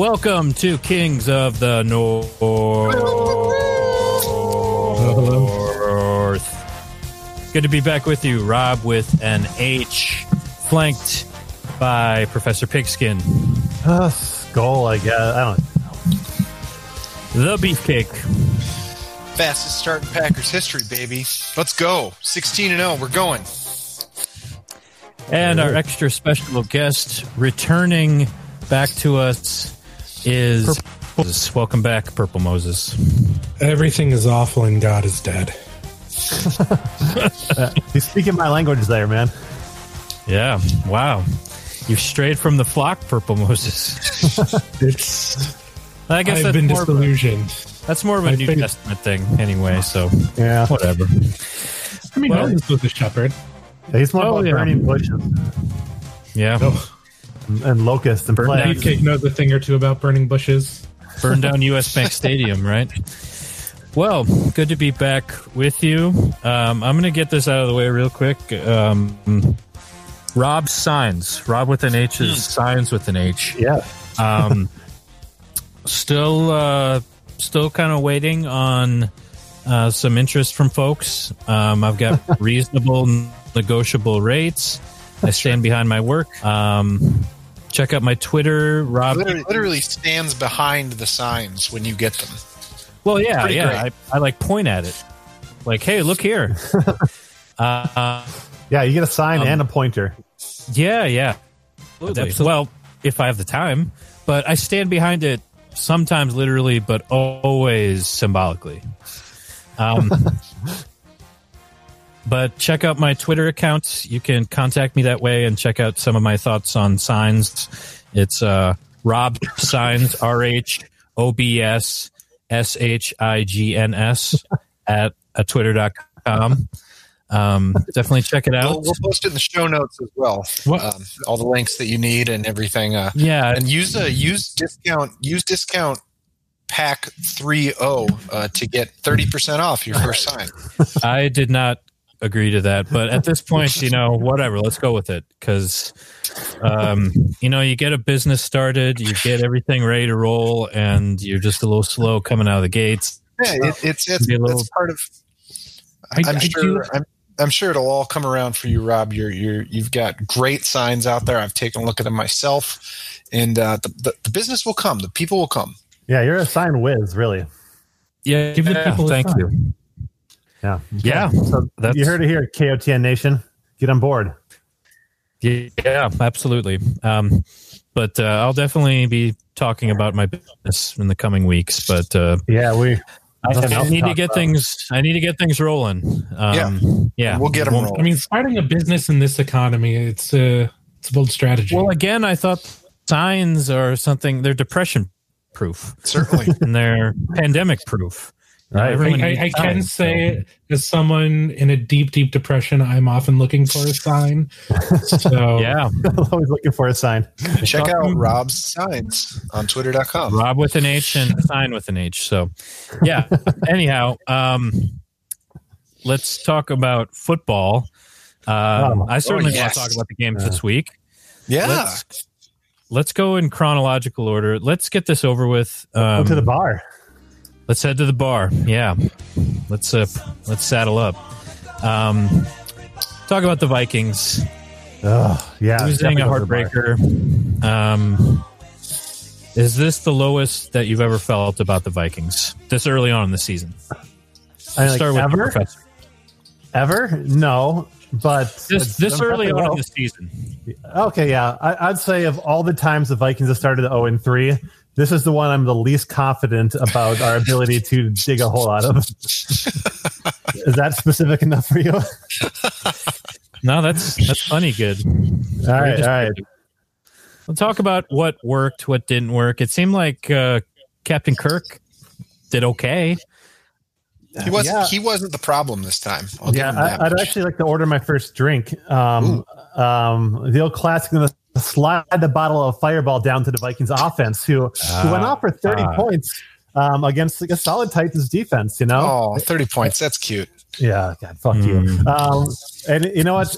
Welcome to Kings of the North. North. Good to be back with you, Rob, with an H, flanked by Professor Pigskin, Uh, skull, I guess. I don't. Know. The Beefcake, Fastest start in Packers history, baby. Let's go. 16 and 0. We're going. and our extra special guest returning back to us is welcome back, Purple Moses. Everything is awful and God is dead. He's speaking my language there, man. Yeah, wow, you've strayed from the flock, Purple Moses. It's I guess I've been more, of a, that's more of a I New think- Testament thing, anyway. So Yeah. whatever. I mean, Well- Moses was a shepherd. He's more Oh, about yeah. burning bushes Yeah, Oh, and locusts and Burn plagues. Beefcake knows a thing or two about burning bushes. burn down U.S. Bank Stadium, right? Well, good to be back with you. Um, I'm going to get this out of the way real quick. Um, Rob Signs, Rob with an H is Signs with an H. Yeah. Um, still, uh, still kind of waiting on uh, some interest from folks. Um, I've got reasonable, negotiable rates. I stand behind my work. Um, check out my Twitter, Rob. Literally, literally stands behind the signs when you get them. Well, yeah, yeah. I. I like point at it, like, hey, look here. uh, Yeah, you get a sign Um, and a pointer. yeah, yeah. Absolutely. Well, if I have the time, but I stand behind it sometimes literally, but always symbolically. Um, but check out my Twitter account. You can contact me that way and check out some of my thoughts on signs. It's uh, Rob Signs, R H O B S S H I G N S at, at twitter.com. Um, definitely check it out. We'll, we'll post it in the show notes as well. Um, all the links that you need and everything. Uh, yeah, and use a use discount use discount pack 30 uh, to get 30% off your first sign. I did not agree to that, but at this point, you know, whatever. Let's go with it because, um, you know, you get a business started, you get everything ready to roll, and you're just a little slow coming out of the gates. Yeah, it, it's it's, Be little- it's part of. I- I'm I sure. do- I'm, I'm sure it'll all come around for you, Rob. You're you're you've got great signs out there. I've taken a look at them myself, and uh, the, the the business will come. The people will come. Yeah, you're a sign whiz, really. Yeah, Give the people a thank sign. you. Yeah. Yeah, So that's you heard it here, KOTN Nation. Get on board. yeah, absolutely. Um, but uh, I'll definitely be talking about my business in the coming weeks. But uh, Yeah, we. I, I else to need to get about. things. I need to get things rolling. Um, yeah, We'll get Won't- rolling. I mean, starting a business in this economy, it's a it's a bold strategy. Well, again, I thought signs are something. They're depression proof Certainly. and they're pandemic proof. Right. Everyone I, I, I can signs, say, as someone in a deep, deep depression, I'm often looking for a sign. So so. yeah, Always looking for a sign. Check out Rob's signs on twitter.com. Rob with an H and sign with an H. So, yeah. Anyhow, um, let's talk about football. Um, Oh, I certainly oh, yes. want to talk about the games this week. Yeah. Let's let's go in chronological order. Let's get this over with. Um, Go to the bar. Let's head to the bar. Yeah, let's uh, let's saddle up. Um, talk about the Vikings Oh, yeah. losing a definitely go to the bar. heartbreaker. Um, is this the lowest that you've ever felt about the Vikings this early on in the season? I like, Start with ever? Professor. Ever? No. But This this early on in the season. Okay, yeah. I, I'd say of all the times the Vikings have started at 0 and 3, this is the one I'm the least confident about our ability to dig a hole out of. is that specific enough for you? No, that's that's funny. Good. right, all right. We'll talk about what worked, what didn't work. It seemed like uh, Captain Kirk did okay. He wasn't Yeah. he wasn't the problem this time. I'll Yeah, give him that I, I'd actually like to order my first drink. Um, um, the old classic, going to slide the bottle of Fireball down to the Vikings offense, who, who went off for 30 ah. points um, against like a solid Titans defense, you know? Oh, 30 points. That's cute. Yeah, God, fuck you. Mm. Um, and you know what?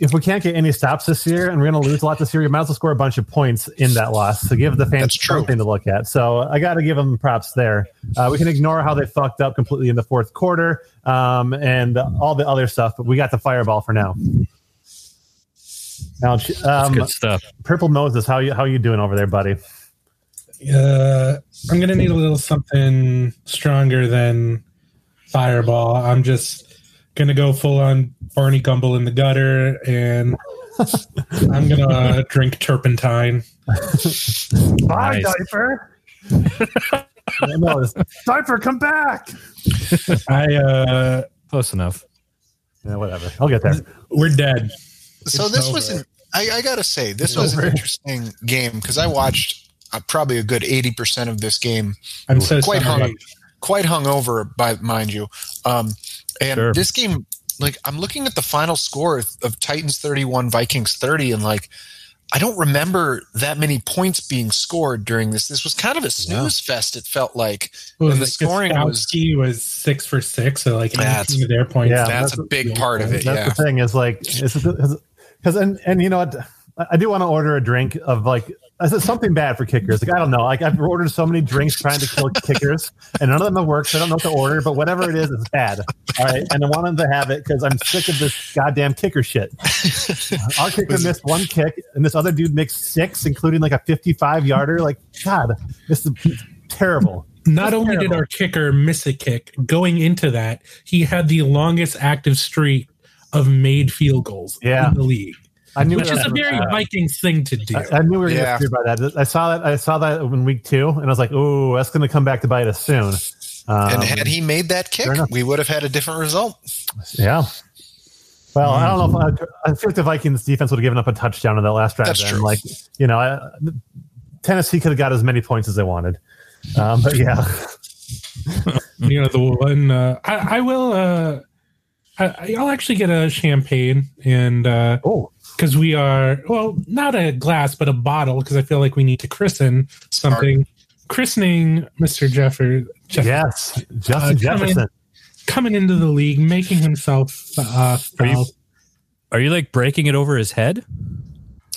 If we can't get any stops this year, and we're going to lose a lot this year, we might as well score a bunch of points in that loss to give the fans true. something to look at. So I got to give them props there. Uh, we can ignore how they fucked up completely in the fourth quarter um, and all the other stuff, but we got the fireball for now. Now, That's um, good stuff. Purple Moses, how you how you doing over there, buddy? Uh, I'm gonna need a little something stronger than Fireball. I'm just gonna go full on Barney Gumble in the gutter, and I'm gonna drink turpentine. Bye, Nice. diaper. no, diaper, come back. I uh, Close enough. Yeah, whatever. I'll get there. we're dead. So It's this over. was an, I, I gotta say this was an interesting game because I watched uh, probably a good eighty percent of this game, I'm so quite sorry. hung, quite hungover by mind you. Um, and Sure. this game, like I'm looking at the final score of, of Titans thirty one, Vikings thirty, and like I don't remember that many points being scored during this. This was kind of a snooze fest. It felt like What was And the it? scoring was- was six for six, so like That's- their points. Yeah, that's, that's a big part of it. That's Yeah, the thing is like it's because and and you know what I- do want to order a drink of like I said something bad for kickers. Like I don't know. Like I've ordered so many drinks trying to kill kickers, and none of them have worked. So I don't know what to order, but whatever it is, it's bad. All right, and I want them to have it because I'm sick of this goddamn kicker shit. Our kicker missed one kick, and this other dude missed six, including like a 55 yarder. Like God, this is terrible. Not That's only did our kicker miss a kick, going into that, he had the longest active streak of made field goals Yeah. in the league, I knew which it is a very uh, Vikings thing to do. I, I knew we were going to Yeah. get screwed by that. I saw that. I saw that in week two, and I was like, "Oh, that's going to come back to bite us soon." Um, and had he made that kick, we would have had a different result. yeah. Well, I don't know. If I, I feel like the Vikings defense would have given up a touchdown in that last drive. That's then. true. Like, you know, I, Tennessee could have got as many points as they wanted. Um, but yeah, you know the one uh, I, I will uh I, i'll actually get a champagne and uh oh, because we are well not a glass but a bottle because i feel like we need to christen something christening mr jeffer Jeff yes, Justin Uh. Jefferson. coming into the league making himself uh Are you- Are you like breaking it over his head?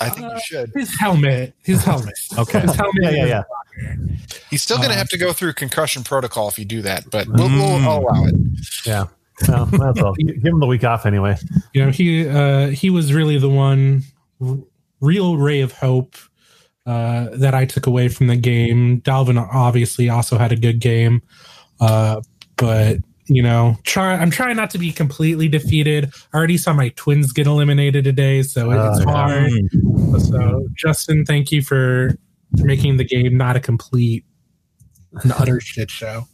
I think you should. his helmet his helmet Okay. his helmet Yeah, yeah, yeah, He's still going to Uh, have to go through concussion protocol if you do that, but we'll, we'll Mm. I'll allow it. yeah. Well, that's all. Give him the week off anyway. you know he uh he was really the one r- real ray of hope uh that i took away from the game dalvin obviously also had a good game uh but you know try i'm trying not to be completely defeated i already saw my twins get eliminated today so it's Oh, hard Mm. so justin thank you for making the game not a complete an utter shit show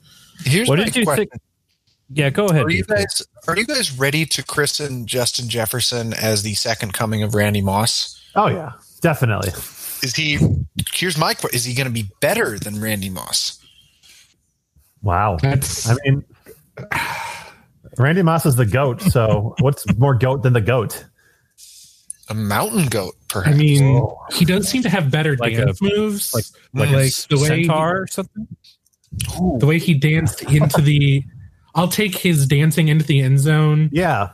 Here's What my did you question. think? Yeah, go ahead. Are you guys are you guys ready to christen Justin Jefferson as the second coming of Randy Moss? Oh yeah, definitely. Is he? Here's my question: Is he going to be better than Randy Moss? Wow. that's I mean, Randy Moss is the goat. So what's more goat than the goat? A mountain goat, perhaps. i mean Whoa. he does seem to have better Like dance a- moves like like a like the way centaur or something? the way he danced into the I'll take his dancing into the end zone Yeah.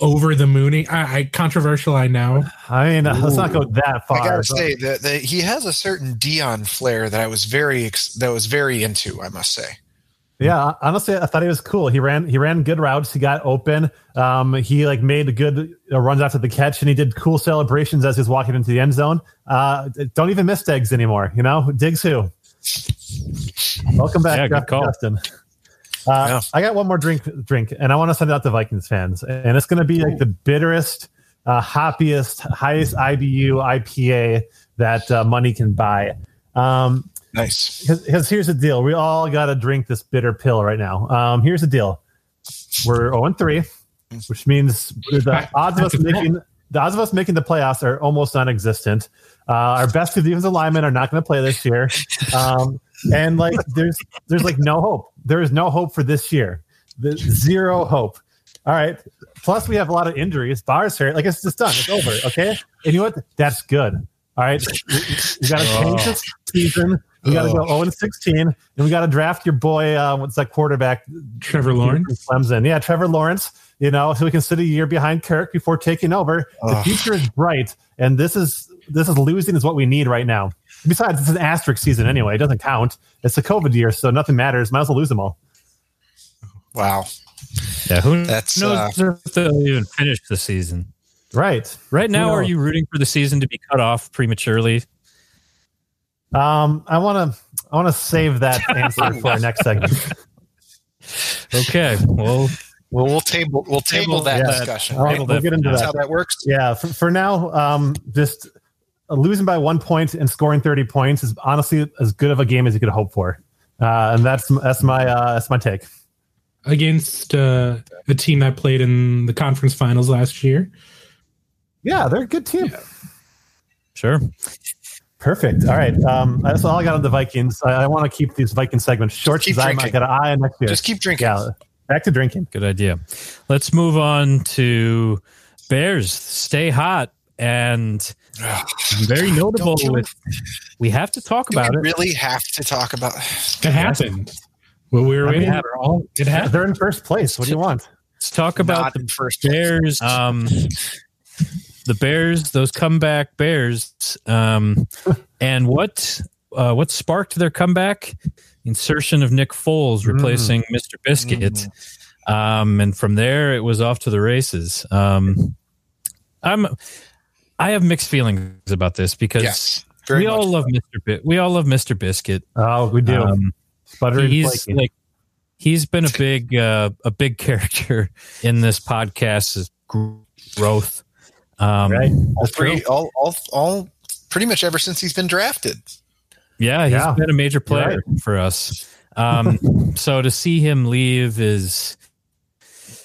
over the mooning. I, I controversial, I know. I mean, let's not go that far. I gotta but- say that, that he has a certain Deion flair that I was very ex- that was very into. I must say. Yeah, honestly, I thought he was cool. He ran he ran good routes. He got open. Um, he like made good uh, runs after the catch, and he did cool celebrations as he was walking into the end zone. Uh, don't even miss Diggs anymore. You know, Diggs who? Welcome back, Yeah, good Jeff call. Justin. Uh, Yeah. I got one more drink, drink, and I want to send it out to Vikings fans, and it's going to be like the bitterest, uh, hoppiest, highest IBU IPA that uh, money can buy. Um, Nice. because here's the deal. We all got to drink this bitter pill right now. Um, here's the deal. We're 0 and 3, which means the odds of us making the odds of us making the playoffs are almost non-existent. Uh, our best two defensive linemen are not going to play this year, um, and like there's there's like no hope. There is no hope for this year. The, zero hope. All right. Plus, we have a lot of injuries. Barr's hurt. Like it's just done. It's over. Okay. And you know what? That's good. All right. We, got to change this season. We got to go 0 and 16, and we got to draft your boy. Uh, what's that quarterback? Trevor Lawrence. Clemson. Yeah, Trevor Lawrence. You know, so we can sit a year behind Kirk before taking over. The future is bright, and this is this is losing is what we need right now. Besides, it's an asterisk season anyway. It doesn't count. It's a COVID year, so nothing matters. Might as well lose them all. Wow. Yeah, who That's, knows if they'll even finish the season? Right. Right now, are you rooting for the season to be cut off prematurely? Um, I want to I want to save that answer for our next segment. Okay, well, Well, we'll table we'll table, Table that that. discussion. I'll- we'll get into That's that. how that works. Yeah, for, for now, um, just uh, losing by one point and scoring thirty points is honestly as good of a game as you could hope for, uh, and that's that's my uh, that's my take. against uh, a team that played in the conference finals last year. Yeah, they're a good team. sure. Perfect. All right, um, that's all I got on the Vikings. I, I want to keep these Viking segments short keep because I drinking. got an eye on next year. Just keep drinking. yeah, back to drinking. Good idea. Let's move on to Bears. Stay hot and very notable. You- With we have to talk about we it. really have to talk about It happened. Well, we were I waiting mean, for all. It happened. They're in first place. What do you want? Let's talk about not the in first place? Bears. Um, the Bears, those comeback Bears, um, and what uh, what sparked their comeback? Insertion of Nick Foles replacing Mr. Biscuit, um, and from there it was off to the races. Um, I'm I have mixed feelings about this because Yes. We much all so. love Mr. Bi- we all love Mr. Biscuit. Oh, we do. Um, Sputtering he's flaky. like he's been a big uh, a big character in this podcast's gr- growth. Um, right. all three, all, all, all, pretty much ever since he's been drafted. Yeah, he's Yeah. been a major You're player for us. Um, so to see him leave is,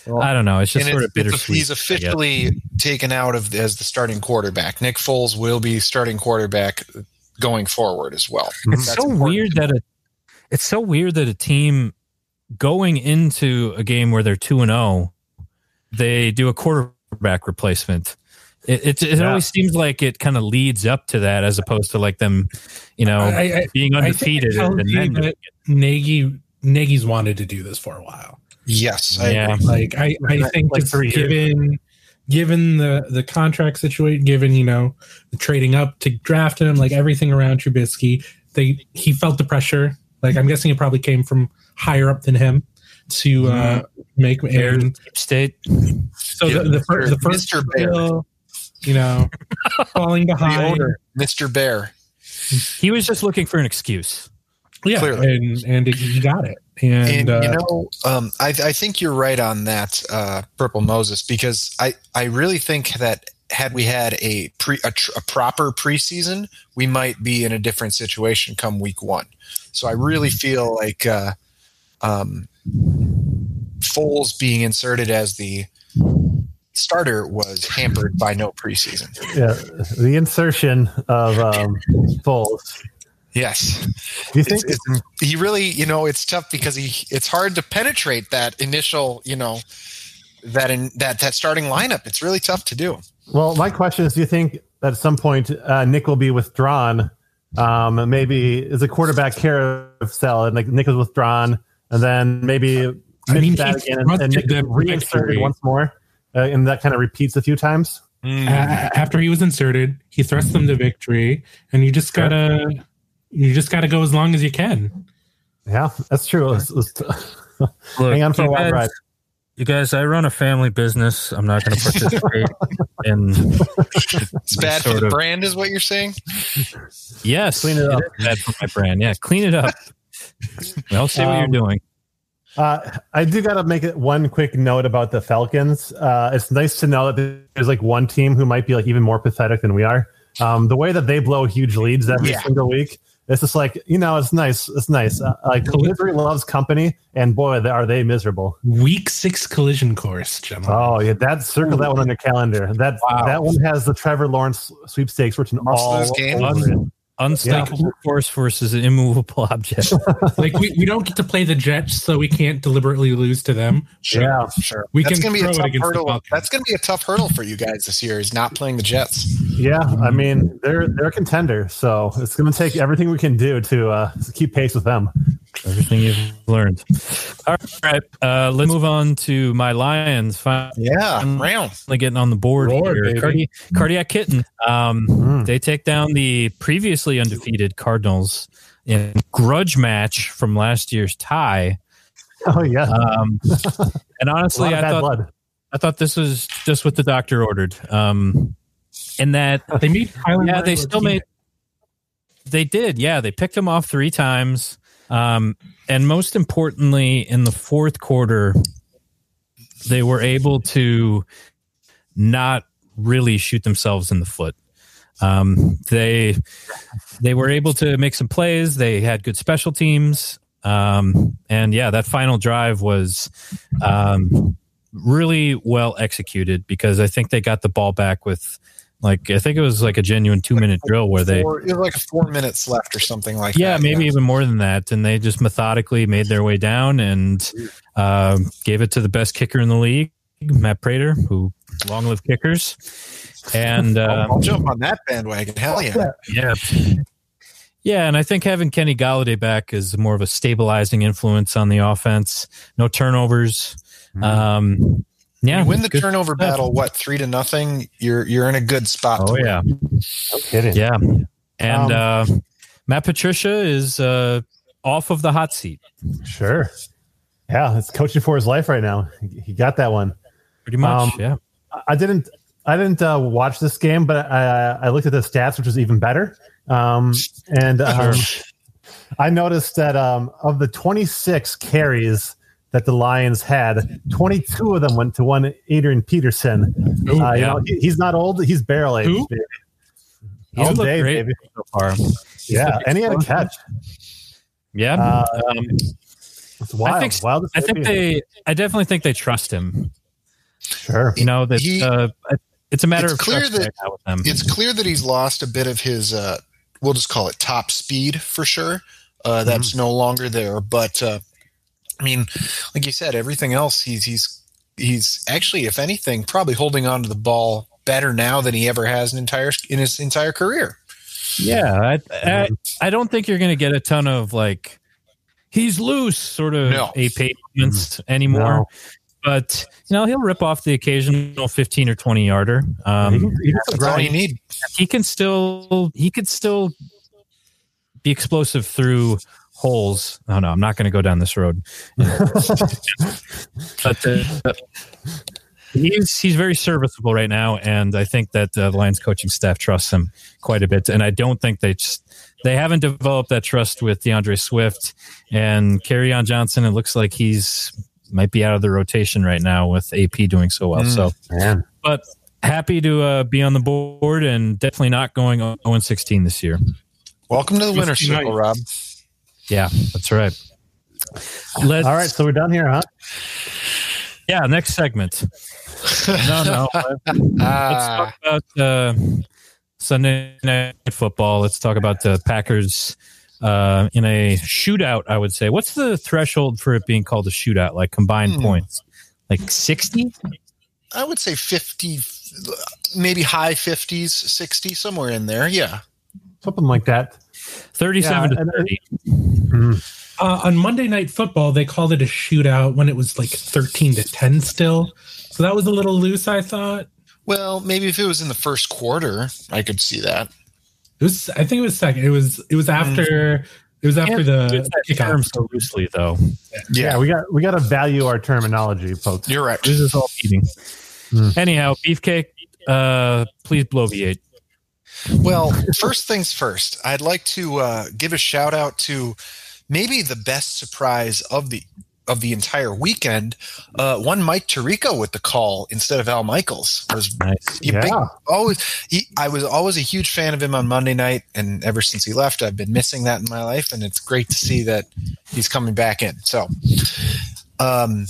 Well, I don't know. It's just sort it's, of it's, bittersweet. he's officially taken out of as the starting quarterback. Nick Foles will be starting quarterback going forward as well. Mhm. It's That's so weird that a, it's so weird that a team going into a game where they're two and zero, they do a quarterback replacement. It it, it Yeah. always seems like it kind of leads up to that, as opposed to like them, you know, I, I, being undefeated I told and you then Nagy Nagy's wanted to do this for a while. Yes, I Yeah. agree. Like I, I think Like just three years. given given the the contract situation, given you know the trading up to draft him, like everything around Trubisky, they he felt the pressure. Like I'm guessing it probably came from higher up than him to uh, make Bears, and State. so Yeah, the, the, first, the first Mr. Bear. deal, you know, falling behind. Mr. Bear. He was just looking for an excuse. Yeah, Clearly. and and he got it. And, And, uh, you know, um, I, I think you're right on that, uh, Purple Moses, because I, I really think that had we had a pre a, tr- a proper preseason, we might be in a different situation come week one. So I really feel like uh, um, Foles being inserted as the starter was hampered by no preseason. Yeah, the insertion of um, Foles. Yes. Do you think? It's, it's, he really, you know, it's tough because he it's hard to penetrate that initial, you know, that in that that starting lineup. It's really tough to do. well, my question is: Do you think that at some point uh, Nick will be withdrawn? Um, maybe is a quarterback carousel, and like Nick is withdrawn, and then maybe I mean, Nick's back he again, and, and thrusted Nick is reinserted once more, uh, and that kind of repeats a few times. a- after he was inserted, he thrust them to victory, and you just gotta you just gotta go as long as you can. Yeah, that's true. Let's- let's- Look, hang on for a you guys- ride. You guys, I run a family business. I'm not going to participate in. It's bad for the of. brand, is what you're saying. Yes, Clean it up. is bad for my brand. Yeah, clean it up. I'll see what Um, you're doing. Uh, I do got to make it one quick note about the Falcons. Uh, it's nice to know that there's like one team who might be like even more pathetic than we are. Um, the way that they blow huge leads every Yeah. single week, it's just like you know, it's nice. It's nice. Uh, like misery loves company, and boy, they, are they miserable. Week six collision course, gentlemen. Oh yeah, that circle that one on your calendar. That Wow. that one has the Trevor Lawrence sweepstakes written Must all lose game. Over it. unstoppable force versus an immovable object. like we, we don't get to play the Jets, so we can't deliberately lose to them. Yeah. Sure. We That's can gonna be a tough hurdle. That's gonna be a tough hurdle for you guys this year. Is not playing the Jets. Yeah, I mean they're they're a contender, so it's going to take everything we can do to uh, to keep pace with them. Everything you've learned. All right, uh, let's move on to my Lions. Finally Yeah, round. getting on the board Roar, here. Cardi- cardiac kitten. Um, Mm. They take down the previously undefeated Cardinals in grudge match from last year's tie. Oh yeah, Um, and honestly, I thought blood. I thought this was just what the doctor ordered. Um, and that They made yeah, they still made. They did, yeah. They picked him off three times, um, and most importantly, in the fourth quarter, they were able to not really shoot themselves in the foot. Um, they they were able to make some plays. They had good special teams, um, and yeah, that final drive was um, really well executed because I think they got the ball back with like I think it was like a genuine two minute drill where they Four, it was like four minutes left or something like that. yeah that. maybe even more than that and they just methodically made their way down and um, gave it to the best kicker in the league Matt Prater who long live kickers and I'll, uh, I'll jump on that bandwagon. Hell yeah. yeah yeah and I think having Kenny Golladay back is more of a stabilizing influence on the offense no turnovers um, yeah You win the turnover stuff. battle, what three to nothing? You're you're in a good spot. to oh win. yeah No kidding. Yeah. And Um, uh, Matt Patricia is uh, off of the hot seat, Sure. Yeah, it's coaching for his life right now. He- He got that one. pretty much. Um, yeah. I- I didn't. I didn't uh, watch this game, but I, I looked at the stats, which was even better. Um, and um, I noticed that um, of the 26 carries that the Lions had, 22 of them went to one Adrian Peterson. Ooh, uh, you know, he, he's not old; he's barrel age. Who? baby. He's Old looked great baby. so far. Yeah, and he had a catch. Yeah. Uh, um, It's wild. I think, wild I think they, I definitely think they trust him. sure. You know, that He- uh, it's a matter it's of clear trust that- right with them. It's clear that he's lost a bit of his. Uh, we'll just call it top speed for sure. Uh, that's Mm-hmm. no longer there. But uh, I mean, like you said, everything else he's he's he's actually, if anything, probably holding on to the ball better now than he ever has in entire in his entire career. Yeah, I, I, I don't think you're going to get a ton of like he's loose sort of No. AP moments anymore. No. But you know he'll rip off the occasional 15 or 20 yarder. Um, can- he That's all you grind. need. he can still he could still be explosive through holes. Oh no, I'm not going to go down this road. but uh, he's he's very serviceable right now, and I think that uh, the Lions coaching staff trusts him quite a bit. And I don't think they just they haven't developed that trust with D'Andre Swift and on Johnson. It looks like he's might be out of the rotation right now with AP doing so well. Mm. So Man. but happy to uh, be on the board and definitely not going 0 16 this year. Welcome to the winner's circle. Rob. Yeah, that's right. Let's, All right, so we're done here, huh? Yeah, next segment. No, no. Let's Ah, talk about uh, Sunday night football. Let's talk about the Packers uh, in a shootout. I would say. What's the threshold for it being called a shootout? Like combined Hmm. points, like sixty? I would say fifty, maybe high fifties, sixty, somewhere in there. Yeah. Something like that. 37 Yeah, to and- 30. Uh, on Monday Night Football, they called it a shootout when it was like 13 to 10 still. So that was a little loose, I thought. Well, maybe if it was in the first quarter, I could see that. It was, I think it was second. It was, it was after, it was after Can't the use term so loosely, though. Yeah, we got we got to value our terminology, folks. You're right. This is all eating. Hmm. Anyhow, beefcake. Uh, please bloviate. Well, first things first, I'd like to uh, give a shout out to maybe the best surprise of the of the entire weekend. Uh, one Mike Tirico with the call instead of Al Michaels was Nice. he big- Yeah. always. He, I was always a huge fan of him on Monday night, and ever since he left, I've been missing that in my life, and it's great to see that he's coming back in. So, um,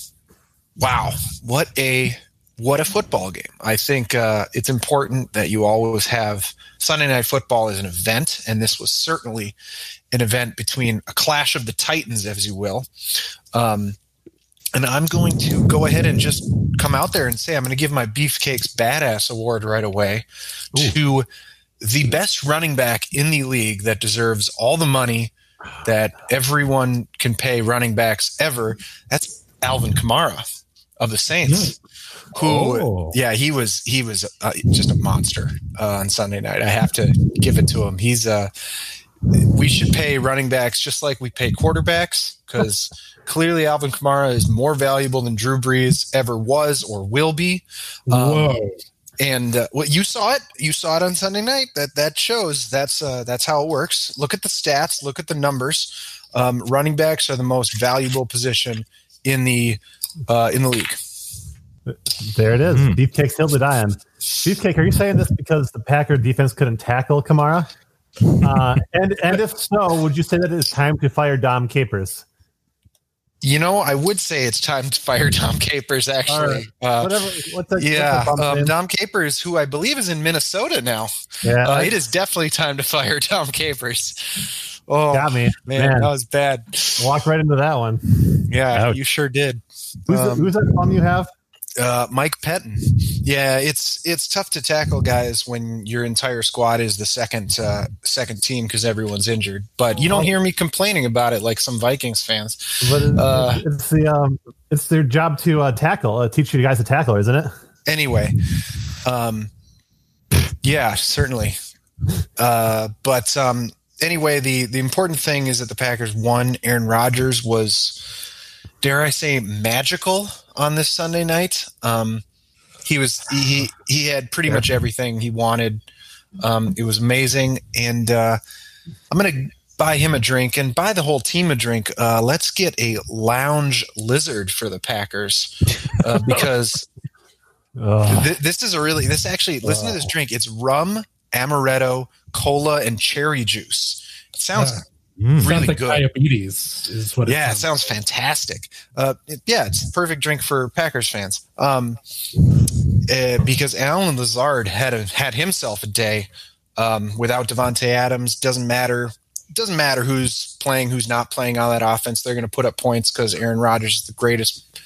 wow, what a what a football game. I think uh, it's important that you always have Sunday Night Football as an event, and this was certainly an event between a clash of the Titans, as you will. Um, and I'm going to go ahead and just come out there and say I'm going to give my Beefcakes Badass Award right away Ooh. to the best running back in the league that deserves all the money that everyone can pay running backs ever. That's Alvin Kamara of the Saints. Who, oh. yeah, he was he was uh, just a monster uh, on Sunday night. I have to give it to him. He's uh, we should pay running backs just like we pay quarterbacks because clearly Alvin Kamara is more valuable than Drew Brees ever was or will be. Um, Whoa. And uh, what you saw it, you saw it on Sunday night. That that shows that's uh, that's how it works. Look at the stats, look at the numbers. Um, running backs are the most valuable position in the uh, in the league. There it is. Mm. Beefcake's hill to die on. Beefcake, are you saying this because the Packer defense couldn't tackle Kamara? Uh, and and if so, would you say that it's time to fire Dom Capers? You know, I would say it's time to fire Dom Capers. Actually, right. uh, Whatever, what's that, yeah, what's um, Dom Capers, who I believe is in Minnesota now. Yeah, uh, it is definitely time to fire Dom Capers. Oh, got me, man, man. That was bad. Walked right into that one. Yeah, Ouch. you sure did. Who's, um, the, who's that bum you have? Uh, Mike Pettine. Yeah, it's it's tough to tackle guys when your entire squad is the second uh, second team because everyone's injured. But you don't hear me complaining about it like some Vikings fans. But uh, it's the um, it's their job to uh, tackle, uh, teach you guys to tackle, isn't it? Anyway, um, yeah, certainly. Uh, but um, anyway, the the important thing is that the Packers won. Aaron Rodgers was, dare I say, magical on this Sunday night. Um, he was he he had pretty much everything he wanted. Um, it was amazing, and uh, I'm gonna buy him a drink and buy the whole team a drink. Uh, let's get a lounge lizard for the Packers uh, because th- this is a really this actually listen to this drink. It's rum, amaretto, cola, and cherry juice. It sounds Mm. Really like good. Diabetes is what. Yeah, it sounds, it sounds fantastic. Uh, it, yeah, it's a perfect drink for Packers fans. Um, uh, because Allen Lazard had a, had himself a day um, without Davante Adams. Doesn't matter. Doesn't matter who's playing, who's not playing on that offense. They're going to put up points because Aaron Rodgers is the greatest,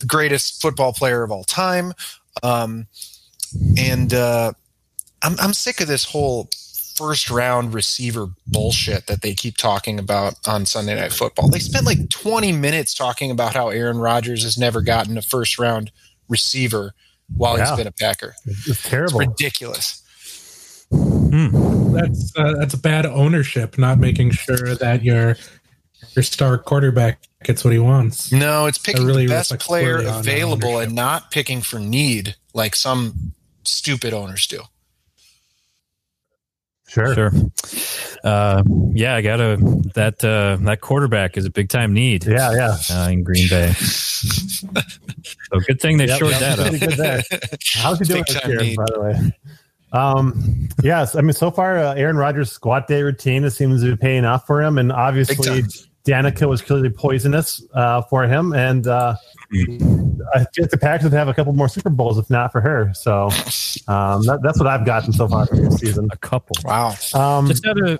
the greatest football player of all time. Um, and uh, I'm I'm sick of this whole first round receiver bullshit that they keep talking about on Sunday Night Football. They spent like 20 minutes talking about how Aaron Rodgers has never gotten a first round receiver while yeah. he's been a Packer. It's terrible. It's ridiculous. Hmm. That's uh, that's bad ownership, not making sure that your your star quarterback gets what he wants. No, it's picking really the best player available and not picking for need like some stupid owners do. Sure. Sure. Uh, yeah, I got a that uh, that quarterback is a big time need. Yeah, yeah. Uh, in Green Bay. so good thing they yep, shorted yep, that up. Good How's he doing this year, need. by the way? Um, yes, I mean, so far, uh, Aaron Rodgers' squat day routine it seems to be paying off for him, and obviously, Danica was clearly poisonous uh, for him, and uh, I think the Packers would have a couple more Super Bowls if not for her. So um, that, that's what I've gotten so far from this season. A couple. Wow. Um, just out of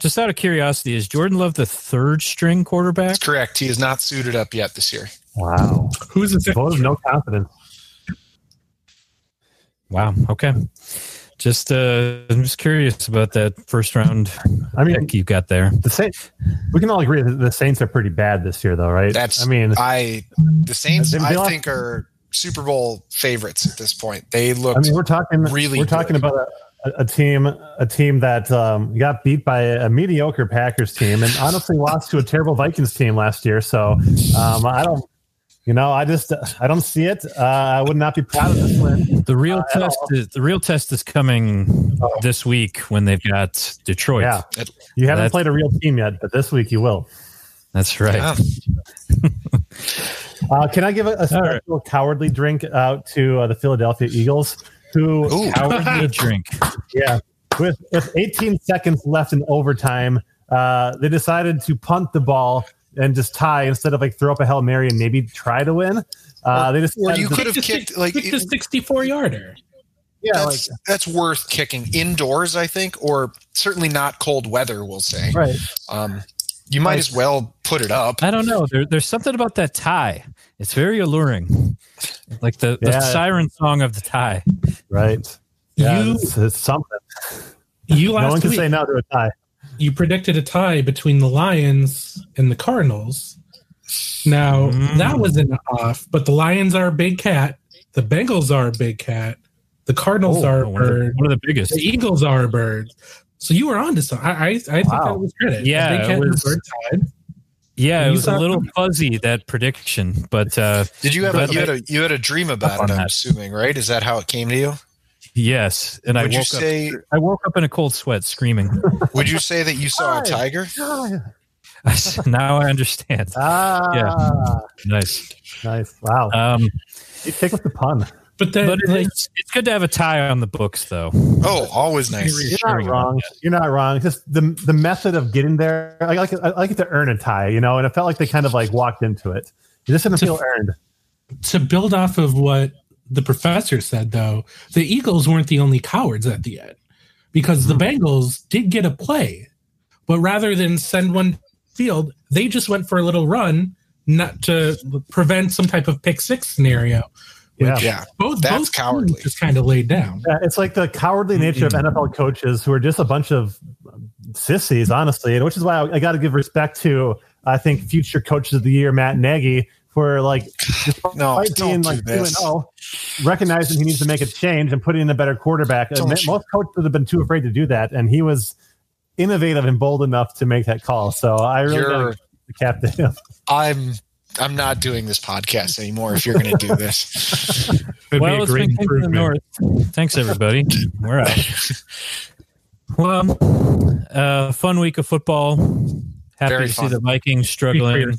just out of curiosity, is Jordan Love the third string quarterback? That's correct. He is not suited up yet this year. Wow. Who's the vote of no confidence? Wow. Okay. Just uh, I'm just curious about that first round. I mean, you got there. The Saints. We can all agree that the Saints are pretty bad this year, though, right? That's. I mean, I the Saints. I think are Super Bowl favorites at this point. They look. I mean, we're talking really. We're good. talking about a, a, team, a team that um, got beat by a, a, mediocre Packers team, and honestly lost to a terrible Vikings team last year. So um, I don't. You know, I just I don't see it. Uh, I would not be proud of this win. The real uh, test is the real test is coming oh. this week when they've got Detroit. Yeah, you haven't that's, played a real team yet, but this week you will. That's right. Yeah. uh, can I give a, a special right. cowardly drink out to uh, the Philadelphia Eagles? Who Ooh, cowardly drink? Yeah, with with 18 seconds left in overtime, uh, they decided to punt the ball and just tie instead of like throw up a hail mary and maybe try to win. Uh, they just Or you could have kicked like kick the 64 yarder. yeah, like that's that's worth kicking indoors, I think, or certainly not cold weather. We'll say. right. Um, you might Like- as well put it up. I don't know. There, there's something about that tie. It's very alluring, like the, the siren song of the tie. Right. Yeah, You- it's, it's something. You No one can week, say no to a tie. You predicted a tie between the Lions and the Cardinals. Now Mm. that wasn't off, but the Lions are a big cat. The Bengals are a big cat. The Cardinals Oh, are a one, of the, one of the biggest. The Eagles are a bird. So you were on to something. I, I, I think Wow. that was credit. Yeah, big it cat and was- bird tied. Yeah, it was a saw- little fuzzy that prediction, but uh, Did you have a you had a you had a dream about it? I'm that. assuming, right? Is that how it came to you? Yes. And I Would woke you say up. I woke up in a cold sweat, screaming. Would you say that you saw a Hi. tiger? now I understand. Ah, Nice. nice. Wow. Um, you take with the pun. But then, but it like, is, it's good to have a tie on the books, though. Oh, always nice. You're Reassuring not about wrong. You're not wrong. Just the the method of getting there. I like it, I like it to earn a tie, you know, and it felt like they kind of like walked into it. It just didn't feel earned. to build off of what the professor said, though, the Eagles weren't the only cowards at the end because the hmm. Bengals did get a play, but rather than send one field, they just went for a little run, not to prevent some type of pick six scenario. Yeah. Yeah, Both That's both teams cowardly. Just kind of laid down. Yeah, it's like the cowardly nature of NFL coaches who are just a bunch of sissies, honestly, and which is why I, I got to give respect to I think future coaches of the year, Matt Nagy, for like despite No, being don't like do two and this. zero, recognizing he needs to make a change and putting in a better quarterback. Don't And you- most coaches would have been too afraid to do that, and he was innovative and bold enough to make that call. So I really You're- gotta give the cap to him. I'm I'm not doing this podcast anymore. If you're going to do this, It'd well, be a it's great been Kings the. North. Thanks, everybody. We're out. Well, uh, fun week of football. Happy Very to fun. see the Vikings struggling.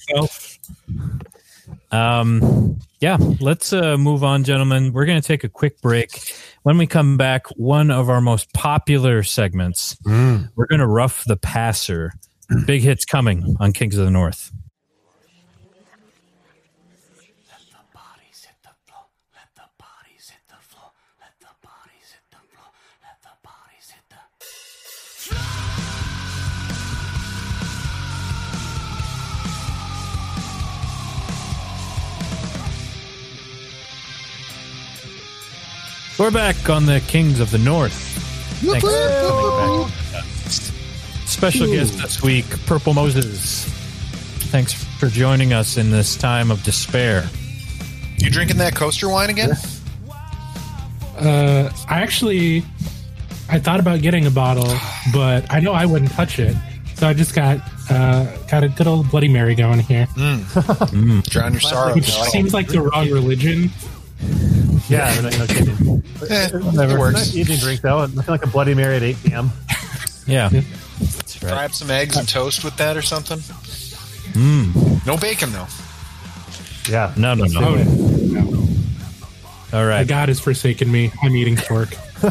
Um, yeah, let's uh, move on, gentlemen. We're going to take a quick break. When we come back, one of our most popular segments, we're going to rough the passer. Big hits coming on Kings of the North. We're back on the Kings of the North. Thanks for coming back. Special guest this week, Purple Moses. Thanks for joining us in this time of despair. you drinking that coaster wine again? Uh, I actually, I thought about getting a bottle, but I know I wouldn't touch it, so I just got uh, got a good old Bloody Mary going here, Drown your sorrow. which seems like the wrong religion. Yeah, no, no kidding. eh, It's it a nice works. evening drink though. Nothing like a Bloody Mary at 8 p.m. Yeah, that's right. Fry up some eggs and toast with that or something. No bacon though. Yeah. No, no, no. Oh, no. All My right, God has forsaken me. I'm eating pork.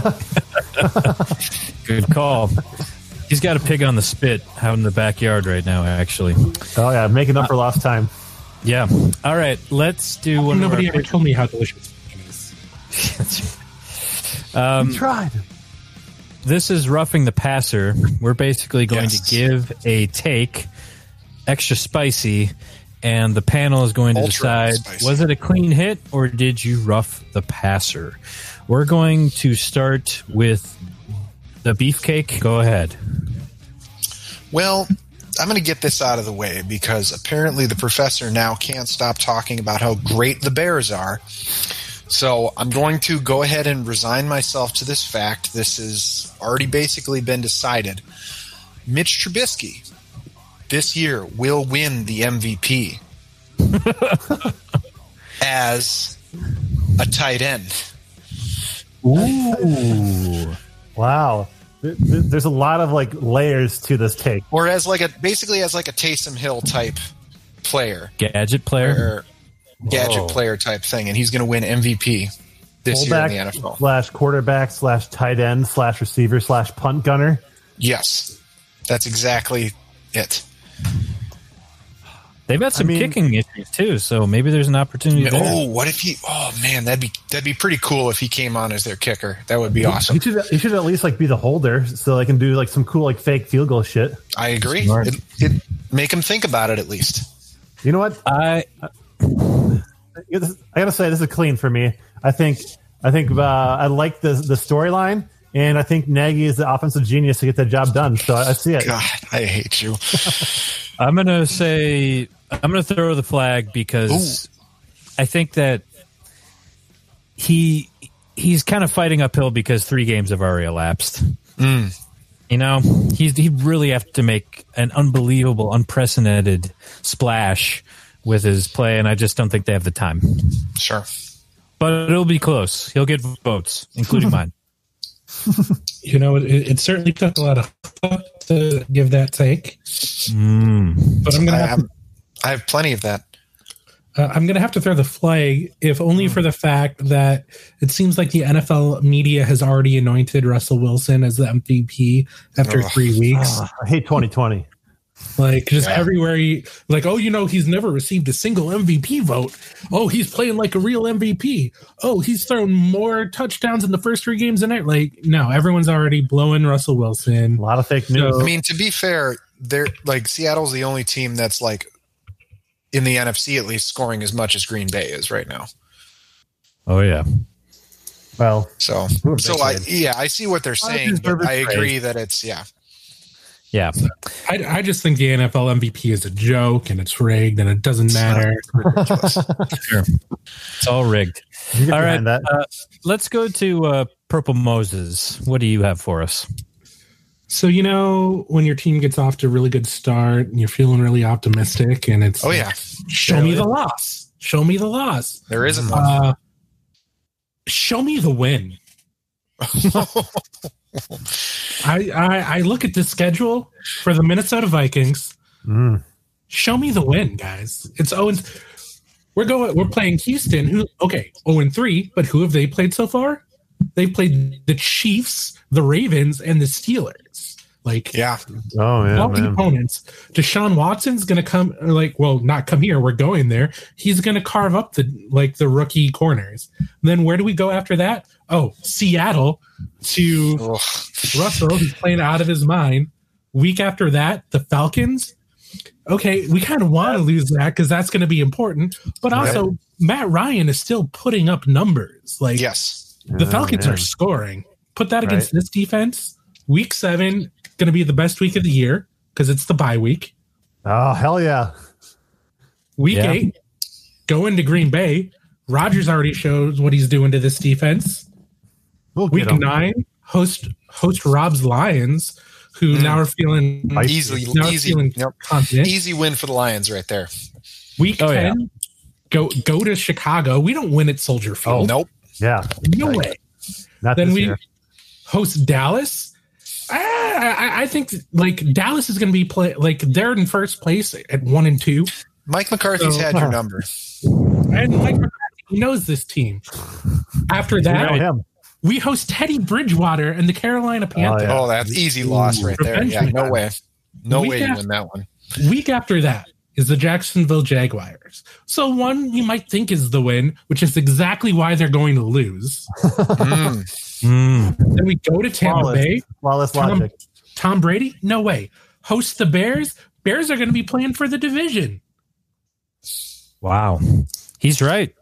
good call. He's got a pig on the spit out in the backyard right now, actually. Oh yeah, making up for lost time. Yeah. All right, let's do one Nobody of ever told me how delicious bacon is. our. Um, Tried. this is roughing the passer. We're basically going Yes. to give a take, extra spicy, and the panel is going to Ultra decide spicy. was it a clean hit or did you rough the passer? We're going to start with the beefcake. Go ahead. Well, I'm going to get this out of the way because apparently the professor now can't stop talking about how great the Bears are. So I'm going to go ahead and resign myself to this fact. This has already basically been decided. Mitch Trubisky this year will win the MVP as a tight end. Ooh. Wow. Th- th- There's a lot of like layers to this take. Or as like a basically as like a Taysom Hill type player. Gadget player. Or gadget Whoa. player type thing, and he's going to win MVP this Fullback year in the NFL. slash quarterback slash tight end slash receiver slash punt gunner. Yes, that's exactly it. They've got some I mean- kicking issues too, so maybe there's an opportunity oh, there. Oh, what if he? Oh man, that'd be that'd be pretty cool if he came on as their kicker. That would be He awesome. should he should at least like be the holder, so they can do like some cool like fake field goal shit. I agree. It, it make him think about it at least. You know what? I I gotta say this is clean for me. I think I think uh, I like the the storyline, and I think Nagy is the offensive genius to get that job done. So I, I see it. God, I hate you. I'm gonna say I'm gonna throw the flag because I think that he he's kind of fighting uphill because three games have already elapsed. You know, he's he really have to make an unbelievable, unprecedented splash with his play, and I just don't think they have the time. Sure. But it'll be close. He'll get votes, including mine. You know, it, it certainly took a lot of to give that take, Mm. but I'm gonna I, have to, I'm, have plenty of that. uh, I'm gonna have to throw the flag, if only for the fact that it seems like the NFL media has already anointed Russell Wilson as the MVP after Ugh. three weeks. Ah, I hate 2020. Like just Yeah. everywhere, he, like oh, you know, he's never received a single MVP vote. Oh, he's playing like a real MVP. Oh, he's thrown more touchdowns in the first three games than it. Like no, everyone's already blowing Russell Wilson. A lot of fake news. I mean, to be fair, they're like Seattle's the only team that's like in the NFC at least scoring as much as Green Bay is right now. Oh yeah. well, So, Who have they so I yeah, I see what they're saying, deserve but a I praise. agree that it's yeah. Yeah. I, I just think the NFL MVP is a joke and it's rigged and it doesn't matter. Sure. It's all rigged. All right. that. Uh, let's go to uh, Purple Moses. What do you have for us? So you know when your team gets off to a really good start and you're feeling really optimistic and it's Oh yeah, show me the loss, show me the loss, there isn't one. uh, show me the win. I, I I look at the schedule for the Minnesota Vikings. Mm. Show me the win, guys. It's Owens. We're going. We're playing Houston. Who? Okay, zero and three. But who have they played so far? They've played the Chiefs, the Ravens, and the Steelers. Like yeah, Oh yeah, quality man. opponents. Deshaun Watson's going to come. Like, well, not come here. We're going there. He's going to carve up the like the rookie corners. Then where do we go after that? Oh, Seattle to Ugh. Russell, who's playing out of his mind. Week after that, the Falcons. Okay, we kind of want to lose that because that's going to be important. But also, Matt Ryan is still putting up numbers. Like yes, the Oh, Falcons man. are scoring. Put that against Right. this defense. Week seven going to be the best week of the year because it's the bye week. Oh hell yeah! Week Yeah. eight, going to Green Bay. Rodgers already shows what he's doing to this defense. We'll Week get 'em. nine, host host Rob's Lions, who Mm. now are feeling Feisty. easily, now easy, feeling yep. easy win for the Lions right there. Week Oh, yeah. ten, go go to Chicago. We don't win at Soldier Field. Oh nope, Yeah, no right. way. not Then we year. host Dallas. Ah, I, I think like Dallas is going to be play like they're in first place at one and two, Mike McCarthy's So- had your number. and Mike McCarthy knows this team. After that, him. We host Teddy Bridgewater and the Carolina Panthers. yeah. Oh, that's easy loss right there. Yeah, no time. way, no We way you got- win that one. Week after that is the Jacksonville Jaguars. So one you might think is the win, which is exactly why they're going to lose. Mm. Mm. Then we go to Tampa Flawless. Bay. Flawless Tom- logic. Tom Brady? No way. Host the Bears. Bears are going to be playing for the division. Wow. He's right.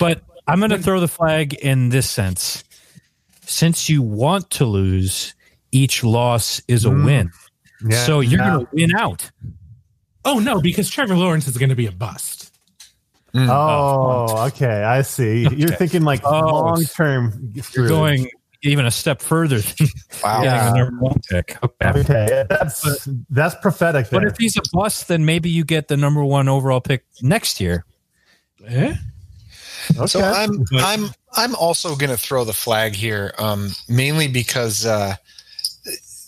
But I'm going to throw the flag in this sense. Since you want to lose, each loss is a Mm. win. Yeah, so you're yeah. going to win out. Oh no, because Trevor Lawrence is going to be a bust. Oh, okay. I see. You're thinking like Oh, long term. You're going even a step further Wow. Yeah. number one pick. Okay. Okay, that's that's prophetic. But if he's a bust, then maybe you get the number one overall pick next year. Eh? Okay. So I'm I'm I'm also going to throw the flag here, um, mainly because uh,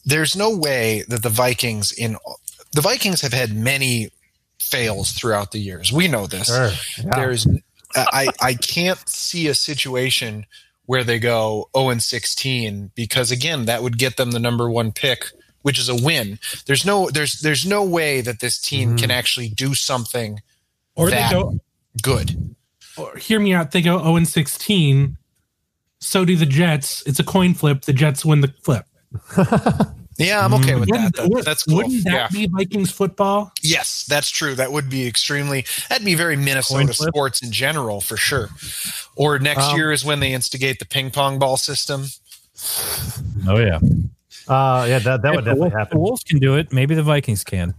there's no way that the Vikings in the Vikings have had many fails throughout the years. We know this. Sure. Yeah. There's I I can't see a situation where they go 0 and 16 because again that would get them the number one pick which is a win. There's no there's there's no way that this team can actually do something Or that they go, good. Or hear me out. They go 0 and 16. So do the Jets. It's a coin flip. The Jets win the flip. Yeah, I'm okay with that. Wouldn't, That- would- That's cool. wouldn't that Yeah. be Vikings football? Yes, that's true. That would be extremely. That'd be very Minnesota Coin sports in general for sure. Or next Um, year is when they instigate the ping pong ball system. Oh yeah, Uh, yeah, that, that would If the definitely Wolves- the happen. Wolves can do it. Maybe the Vikings can.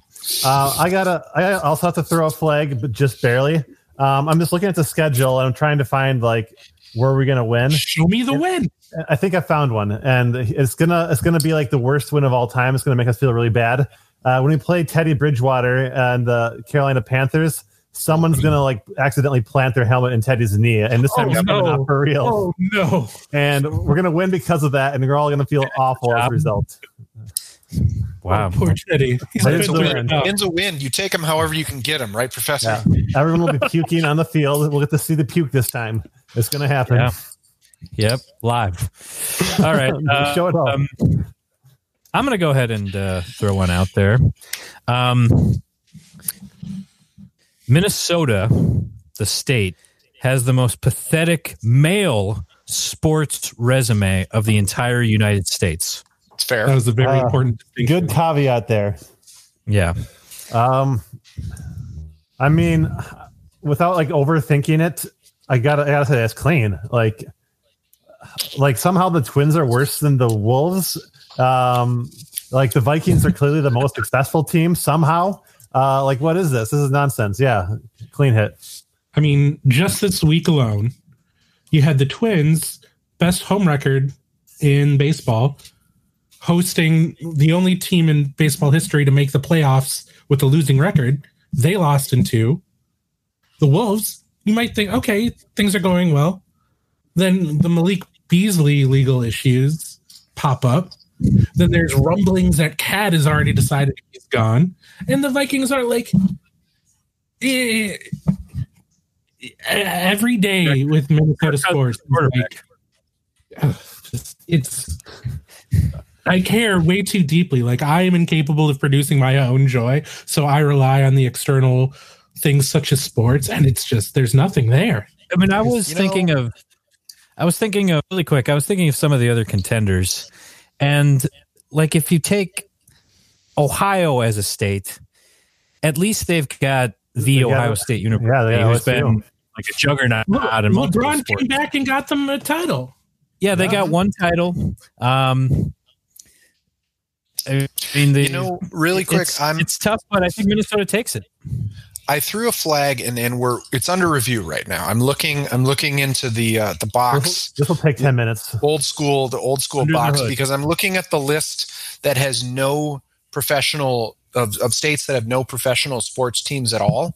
Uh, I gotta. I also have to throw a flag, but just barely. Um, I'm just looking at the schedule and I'm trying to find like where we're gonna win. Show me the win. I think I found one, and it's gonna it's gonna be like the worst win of all time. It's gonna make us feel really bad. Uh, when we play Teddy Bridgewater and the Carolina Panthers, someone's gonna like accidentally plant their helmet in Teddy's knee, and this time Oh, it's no. out for real. Oh no! And we're gonna win because of that, and we're all gonna feel awful as a result. Wow. Poor Teddy. He's That been the through win. Win's a win. You take them however you can get them, right, Professor? Yeah. Everyone will be puking on the field. We'll get to see the puke this time. It's gonna happen. Yeah. Yep. Live. All right. uh, Show it off. um, I'm going to go ahead and uh, throw one out there. Um, Minnesota, the state, has the most pathetic male sports resume of the entire United States. It's fair. That was a very Uh, important. Good caveat there. Yeah. Um, I mean, without like overthinking it, I gotta, I gotta say that's clean. Like, like somehow the Twins are worse than the Wolves. Um, like the Vikings are clearly the most successful team somehow. Uh, like what is this? This is nonsense. Yeah, clean hit. I mean, just this week alone, you had the Twins best home record in baseball, hosting the only team in baseball history to make the playoffs with a losing record. They lost in two. The Wolves, you might think, okay, things are going well. Then the Malik Beasley legal issues pop up. Then there's rumblings that KAT has already decided he's gone. And the Vikings are like, eh, every day with Minnesota sports. Like, it's I care way too deeply. Like I am incapable of producing my own joy, so I rely on the external things such as sports, and it's just there's nothing there. I mean, I was You know- thinking of, I was thinking of really quick. I was thinking of some of the other contenders, and like if you take Ohio as a state, at least they've got the They got- Ohio State University, yeah, they got who's been like a juggernaut in multiple LeBron sports. came back and got them a title. Yeah, they got one title. Um, I mean, the, You know, really quick, it's, I'm it's tough, but I think Minnesota takes it. I threw a flag and and we're it's under review right now. I'm looking I'm looking into the uh, the box This will take ten minutes. old school the old school Under box because I'm looking at the list that has no professional of, of states that have no professional sports teams at all.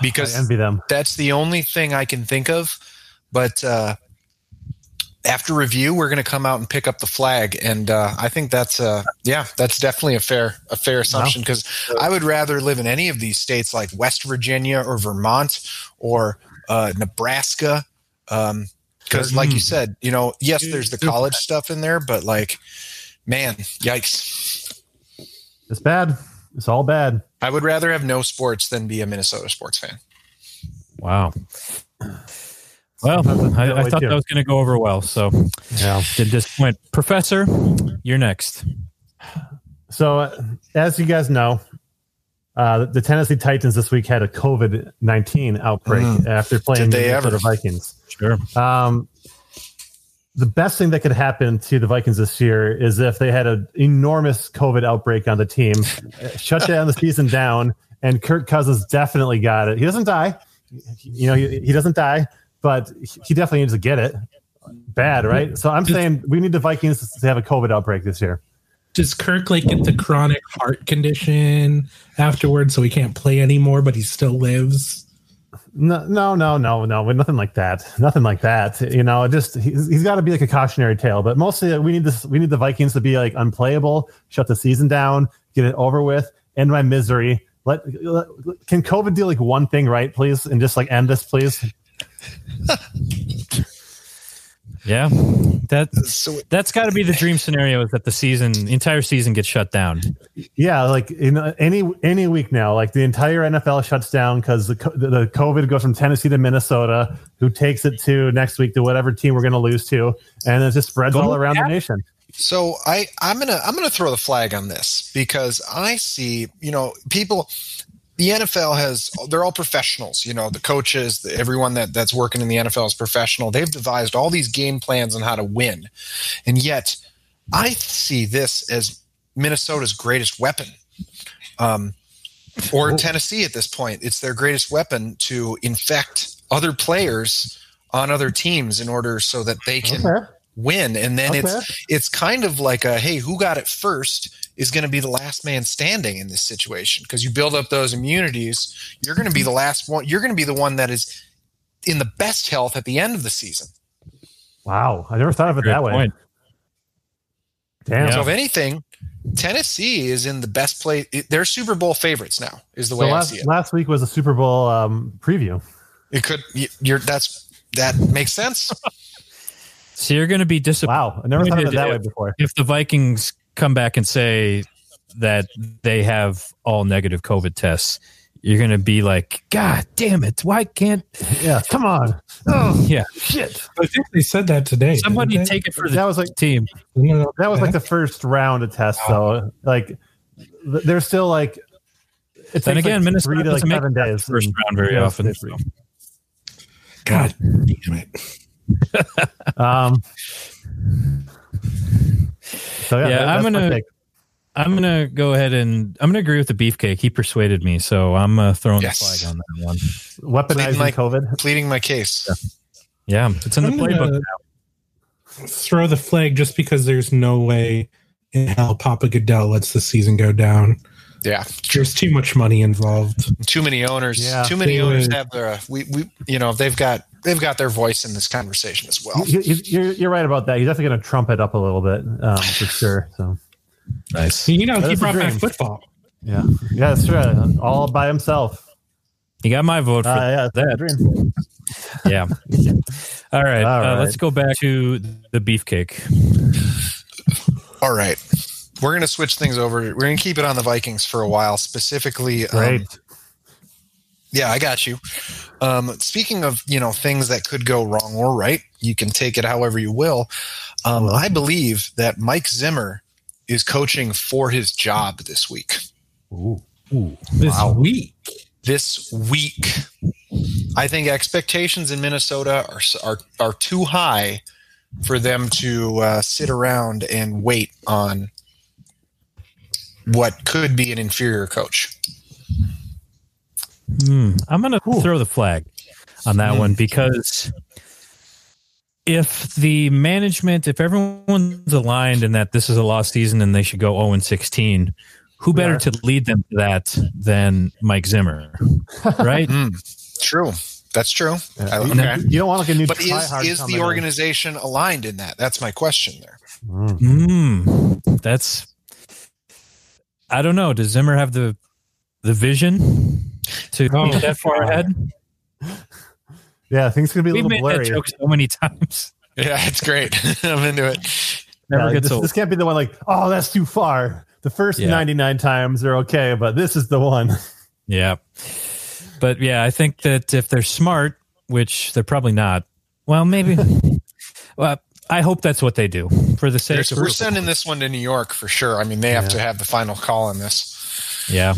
Because I Because envy them. that's the only thing I can think of. But uh, after review, we're going to come out and pick up the flag, and uh, I think that's a yeah, that's definitely a fair a fair assumption because I would rather live in any of these states like West Virginia or Vermont or uh, Nebraska. Because, like you said, you know, yes, there's the college stuff in there, but like, man, yikes! It's bad. It's all bad. I would rather have no sports than be a Minnesota sports fan. Wow. Well, That's a I, I thought that was going to go over well, so Yeah. did disappoint. Professor, you're next. So, uh, as you guys know, uh, the Tennessee Titans this week had a COVID nineteen outbreak Mm. after playing Did they the ever? Minnesota Vikings. Sure. Um, the best thing that could happen to the Vikings this year is if they had an enormous COVID outbreak on the team, uh, shut down the season down, and Kirk Cousins definitely got it. He doesn't die, you know, he, he doesn't die, but he definitely needs to get it bad, right? So I'm saying we need the Vikings to have a COVID outbreak this year. Does Kirk like get the chronic heart condition afterwards, so he can't play anymore, but he still lives? No, no, no, no, no, nothing like that. Nothing like that. You know, just he's, he's got to be like a cautionary tale. But mostly, we need this. We need the Vikings to be like unplayable, shut the season down, get it over with, end my misery. Let, let can COVID do like one thing right, please, and just like end this, please. Yeah, that So that's got to be the dream scenario is that the season, the entire season gets shut down. Yeah, like in any any week now, like the entire NFL shuts down because the the COVID goes from Tennessee to Minnesota. Who takes it to next week to whatever team we're going to lose to, and it just spreads all around the nation. So I I'm gonna I'm gonna throw the flag on this because I see you know people the NFL has they're all professionals you know the coaches the, everyone that that's working in the NFL is professional. They've devised all these game plans on how to win. And yet I see this as Minnesota's greatest weapon. Um, or Tennessee at this point. It's their greatest weapon to infect other players on other teams in order so that they can Okay. win. And then Okay. it's it's kind of like a hey who got it first is going to be the last man standing in this situation because you build up those immunities you're going to be the last one you're going to be the one that is in the best health at the end of the season Wow, I never thought of it Great that way. point. Damn. Yeah. so if anything tennessee is in the best place they're super bowl favorites now is the So way i last, see it last week was a Super Bowl um, preview. it could you- you're that's that makes sense So you're going to be disappointed Wow, I never thought of it that Yeah. way before. if the Vikings come back and say that they have all negative COVID tests. You're going to be like, God damn it! Why can't? Yeah, come on. Oh Yeah, shit! I think they said that today. somebody take it for the That was like team. that was like the first round of tests. though. like th- there's still like. It's Then again, like Minnesota three to like doesn't make seven days. First round very yeah, often. it's so. God damn it. Um. So yeah, Yeah, I'm gonna- I'm gonna go ahead and I'm gonna agree with the beefcake. He persuaded me, so I'm uh, throwing Yes. the flag on that one. weaponizing Like- COVID. pleading my case Yeah, it's in the I'm gonna playbook. Throw the flag just because there's no way in hell Papa Goodell lets the season go down. yeah There's too much money involved. too many owners Yeah. too many owners would- have their we, we you know they've got they've got their voice in this conversation as well You- you- You're, you're right about that. He's definitely going to trump it up a little bit um, for sure. So Nice. You know, That he brought back football. yeah, yeah, that's true. All by himself. You got my vote for Uh, yeah, that. dream. Yeah. All right. All uh, let's go back to the beefcake. All right. We're going to switch things over. We're going to keep it on the Vikings for a while, specifically. um, Great. Yeah, I got you. Um, speaking of, you know, things that could go wrong or right, you can take it however you will. Um, I believe that Mike Zimmer is coaching for his job this week. Ooh, This week. This week, I think expectations in Minnesota are are are too high for them to uh, sit around and wait on what could be an inferior coach. Hmm. I'm going to throw the flag on that one because if the management, if everyone's aligned in that this is a lost season and they should go 0 and 16, who better Yeah. to lead them to that than Mike Zimmer? Right? True, that's true. I- You- okay. You don't want like a new But is is coming the in. organization aligned in that? That's my question there. Mm. Hmm. That's, I don't know. Does Zimmer have the the vision to Oh, be that far ahead? Yeah, things could be a We've little made blurry. that joke so many times. Yeah, it's great. I'm into it. Never Yeah, gets this, old. this can't be the one like, oh, that's too far. The first Yeah. 99 times are okay, but this is the one. Yeah. But yeah, I think that if they're smart, which they're probably not, well, maybe. well, I hope that's what they do for the sake There's- of. we're sending this one to New York for sure. I mean, they have Yeah. to have the final call on this. Yeah.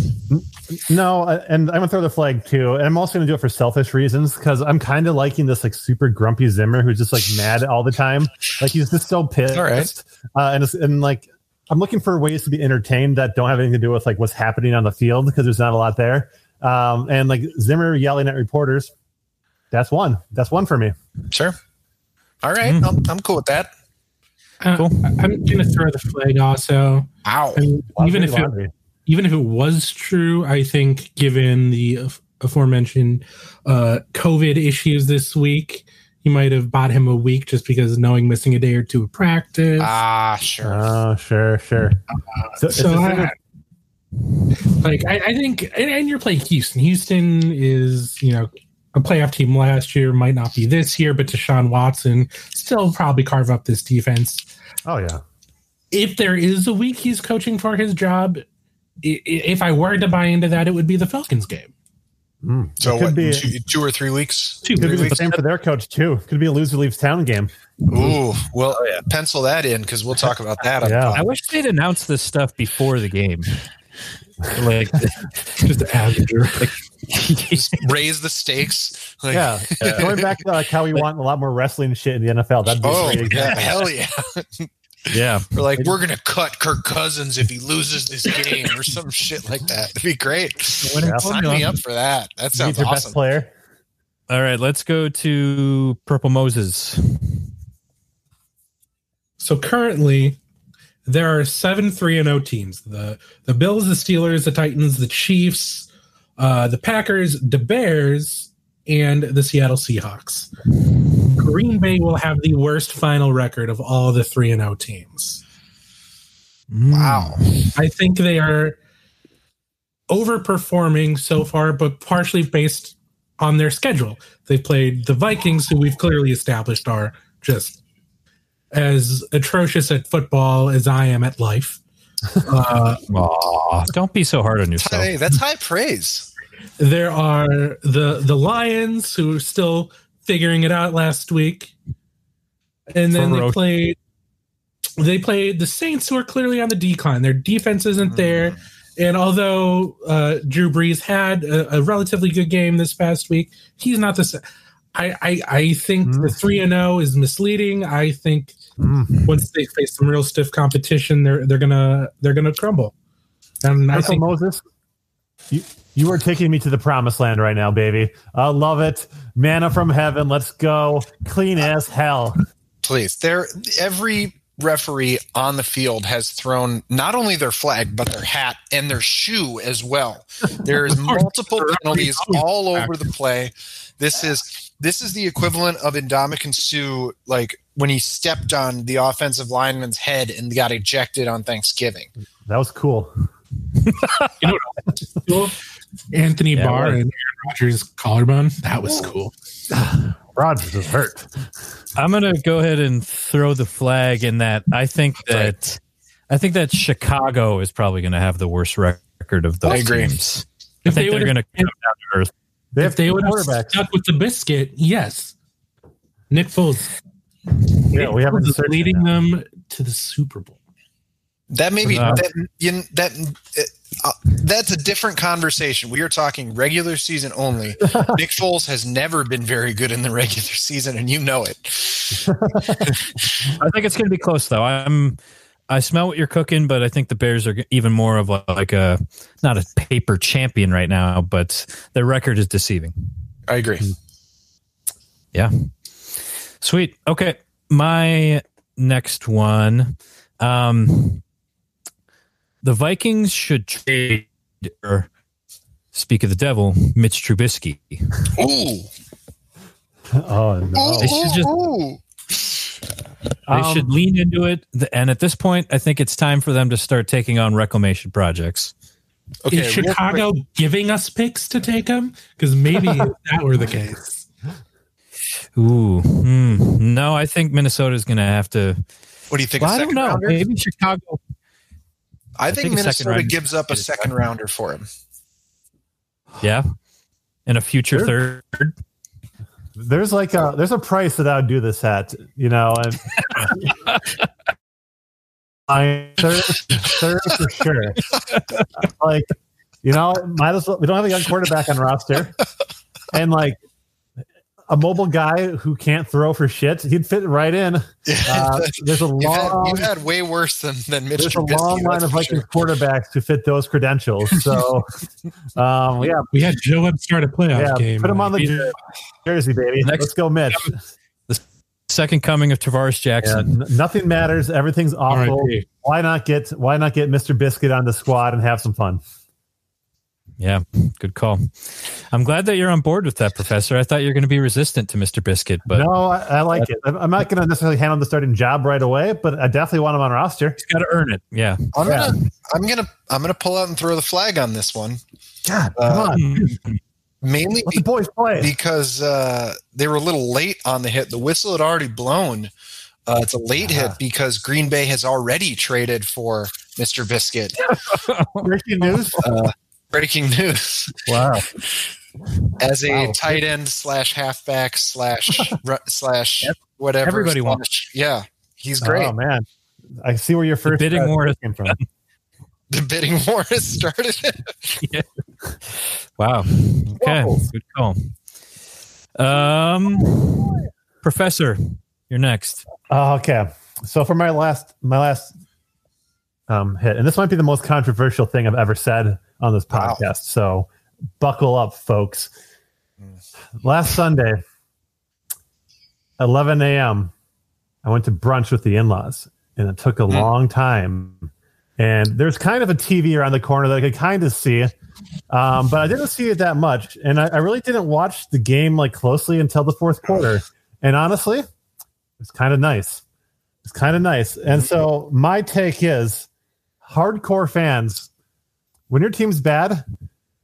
No, and I'm gonna throw the flag too. And I'm also gonna do it for selfish reasons because I'm kind of liking this like super grumpy Zimmer who's just like mad all the time. Like he's just so pissed. All right. Uh, and it's, and like I'm looking for ways to be entertained that don't have anything to do with like what's happening on the field because there's not a lot there. Um, and like Zimmer yelling at reporters, that's one. That's one for me. Sure. All right. Mm. I'm, I'm cool with that. Uh, Cool. I- I'm going to throw the flag also. Ow. I mean, even Laundry, if it, laundry. Even if it was true, I think given the af- aforementioned uh, COVID issues this week, he might have bought him a week just because knowing missing a day or two of practice. Ah, sure. Oh, sure, sure. So, so it's- I, like I, I think, and, and you're playing Houston. Houston is you know a playoff team last year, might not be this year, but Deshaun Watson still probably carve up this defense. Oh yeah. If there is a week he's coaching for his job, i- i- if I were to buy into that, it would be the Falcons game. Mm. So It could what? be two, two or three weeks? Two, could three be the same for their coach too. Could be a loser leaves town game. Ooh, well, pencil that in because we'll talk about that. Yeah. I wish they'd announced this stuff before the game. Like, Just amateur. Just raise the stakes. Like, Yeah. Going back to like how we want a lot more wrestling shit in the NFL. That'd be Oh, great yeah, hell yeah. yeah, We're like, we're going to cut Kirk Cousins if he loses this game or some shit like that. It'd be great. Yeah. Sign me up for that. That sounds need your best awesome. player. All right, let's go to Purple Moses. So currently, there are seven three and O teams: the the Bills, the Steelers, the Titans, the Chiefs, uh, the Packers, the Bears, and the Seattle Seahawks. Green Bay will have the worst final record of all the three and O teams. Wow. I think they are overperforming so far, but partially based on their schedule. They've played the Vikings, who we've clearly established are just as atrocious at football as I am at life. Uh, Aw, don't be so hard on yourself. Hey, that's high praise. there are the the Lions, who are still figuring it out last week, and then they played. They played the Saints, who are clearly on the decline. Their defense isn't there. And although uh, Drew Brees had a, a relatively good game this past week, he's not the. sa- I I, I think the three and zero is misleading. I think Mm. once they face some real stiff competition, they're they're gonna they're gonna crumble. And I think Moses, you, you are taking me to the promised land right now, baby. I love it. Manna from heaven. Let's go. Clean as hell. Please. There every referee on the field has thrown not only their flag but their hat and their shoe as well. There's multiple penalties all over the play. This is this is the equivalent of Ndamukong Suh like when he stepped on the offensive lineman's head and got ejected on Thanksgiving. That was cool. Anthony Yeah, Barr well- and Aaron Rodgers collarbone that was cool. Rodgers is hurt. I'm gonna go ahead and throw the flag in that. I think that I think that Chicago is probably going to have the worst record of those I agree. teams. I If think they they're going to come down to earth. They if they two would have stuck with the biscuit, yes. Nick Foles. Yeah, we haven't Foles is searched leading it them to the Super Bowl. That may be Uh, that you, that uh, that's a different conversation. We are talking regular season only. Nick Foles has never been very good in the regular season, and you know it. I think it's going to be close though. I'm I smell what you're cooking, but I think the Bears are even more of a, like a not a paper champion right now, but their record is deceiving. I agree. Yeah. Sweet. Okay. My next one. Um the Vikings should trade or speak of the devil, Mitch Trubisky. Ooh, Oh no. They should just- Ooh. They Um, should lean into it. And at this point, I think it's time for them to start taking on reclamation projects. Okay, Is real Chicago giving us picks to take them? Because maybe if that were the case. Ooh. hmm. No, I think Minnesota's going to have to. What do you think? Well, a I don't know. rounder? Maybe Chicago. I I think, think Minnesota rounder gives up a second rounder for him. Yeah. And a future Sure. third. There's like a there's a price that I would do this at, you know, and I third, third for sure. Like, you know, might as well. We don't have a young quarterback on roster, and like a mobile guy who can't throw for shit, he'd fit right in. Uh, there's a You've had, long, you've had way worse than than Mitch there's a long line of for Vikings sure. quarterbacks who fit those credentials. So, um, yeah, We had Joe Webb start a playoff yeah, game. put him on the jersey, baby. Next- Let's go, Mitch. The Second coming of Tarvaris Yeah, Jackson. n- nothing matters. Everything's awful. R.I.P. Why not get Why not get Mr. Biscuit on the squad and have some fun? Yeah, good call. I'm glad that you're on board with that, Professor. I thought you were going to be resistant to Mr. Biscuit, but no, I, I like it. I'm I'm not going to necessarily hand him the starting job right away, but I definitely want him on roster. he's got to earn it. Yeah. I'm Yeah. gonna I'm gonna I'm gonna pull out and throw the flag on this one. God, Uh, come on. mainly Let the boys play. because uh, they were a little late on the hit. The whistle had already blown. Uh, it's a late Uh-huh. hit because Green Bay has already traded for Mr. Biscuit. Breaking news. Breaking news. Wow. As a Wow. tight end slash halfback slash slash whatever. Everybody slash- wants- Yeah, he's great. Oh man, I see where your first bidding uh, war came from. The bidding war has started. Wow. Okay. Whoa. Good call. Um, Professor, you're next. Oh, okay. So for my last my last um, hit, and this might be the most controversial thing I've ever said on this Wow. podcast. So buckle up, folks. Last Sunday, 11 a.m., I went to brunch with the in-laws, and it took a long time. And there's kind of a TV around the corner that I could kind of see, um, but I didn't see it that much. And I, I really didn't watch the game like closely until the fourth quarter. And honestly, it's kind of nice. It's kind of nice. And so my take is hardcore fans, when your team's bad,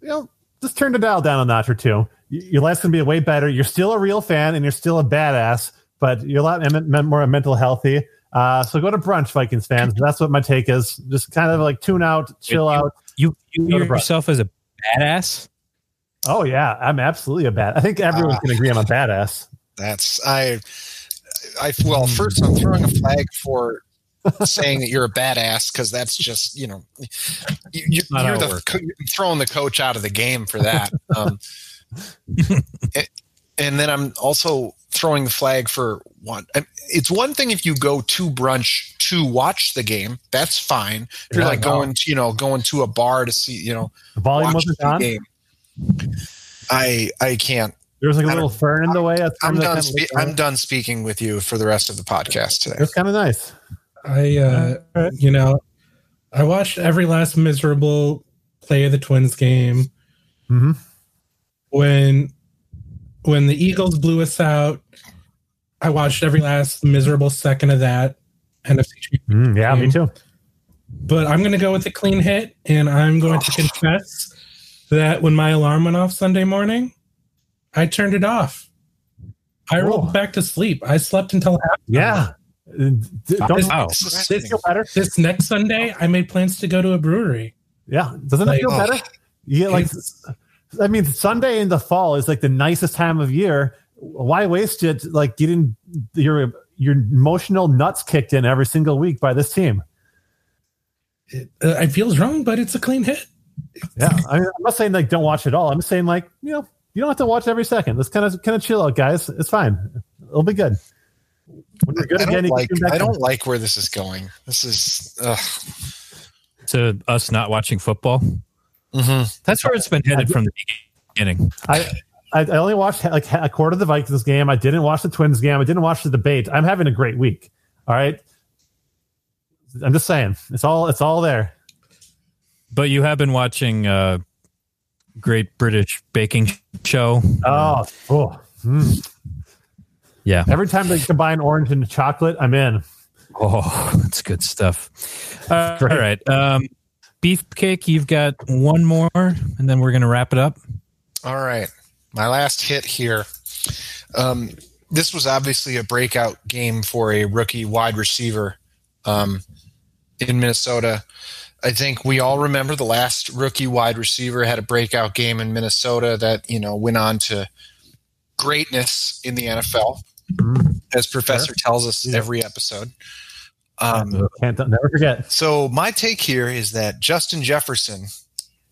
you know, just turn the dial down a notch or two. Your life's gonna be way better. You're still a real fan and you're still a badass, but you're a lot men- men- more mental healthy. Uh, so go to brunch, Vikings fans. That's what my take is. Just kind of like tune out, chill you- out. You you view yourself as a badass? Oh yeah, I'm absolutely a bad. I think everyone Ah. can agree I'm a badass. That's I. I well, first I'm throwing a flag for saying that you're a badass because that's just you know you, you're the throwing the coach out of the game for that. Um, a- and then I'm also throwing the flag for one. It's one thing if you go to brunch to watch the game, that's fine. If you're Yeah, like no. going, to, you know, going to a bar to see, you know, The volume wasn't the on. game. I I can't. There's like a little fern in the way. I'm done. Spe- I'm done speaking with you for the rest of the podcast today. It's kind of nice. I, uh, right. you know, I watched every last miserable play of the Twins game Mhm. when when the Eagles blew us out. I watched every last miserable second of that NFC Mm, yeah, me too. But I'm going to go with a clean hit, and I'm going to confess that when my alarm went off Sunday morning, I turned it off. I Whoa. rolled back to sleep. I slept until half. Yeah. D- Don't Wow. This is does it feel better? This next Sunday, I made plans to go to a brewery. Yeah. Doesn't it Like- feel Oh. better? Yeah, like, I mean, Sunday in the fall is like the nicest time of year. Why waste it like getting your your emotional nuts kicked in every single week by this team? it, uh, it feels wrong, but it's a clean hit. Yeah. I mean, I'm not saying like don't watch it all. I'm saying like, you know, you don't have to watch every second. Let's kind of kind of chill out, guys. It's fine. It'll be good. When you're good I again, don't like. back I don't like where this is going. This is. Ugh. To us not watching football? hmm That's where it's been headed from the beginning. I, I I only watched like a quarter of the Vikings game. I didn't watch the Twins game. I didn't watch the debate. I'm having a great week. All right. I'm just saying. It's all it's all there. But you have been watching uh Great British Baking Show. Oh, oh. mm. Yeah. Every time they combine orange and chocolate, I'm in. Oh, that's good stuff. Uh, all right. Um, Beefcake, you've got one more, and then we're going to wrap it up. All right, my last hit here. Um, this was obviously a breakout game for a rookie wide receiver um, in Minnesota. I think we all remember the last rookie wide receiver had a breakout game in Minnesota that you know went on to greatness in the NFL, as Professor tells us Yeah. every episode. Um, Can't never forget. so my take here is that Justin Jefferson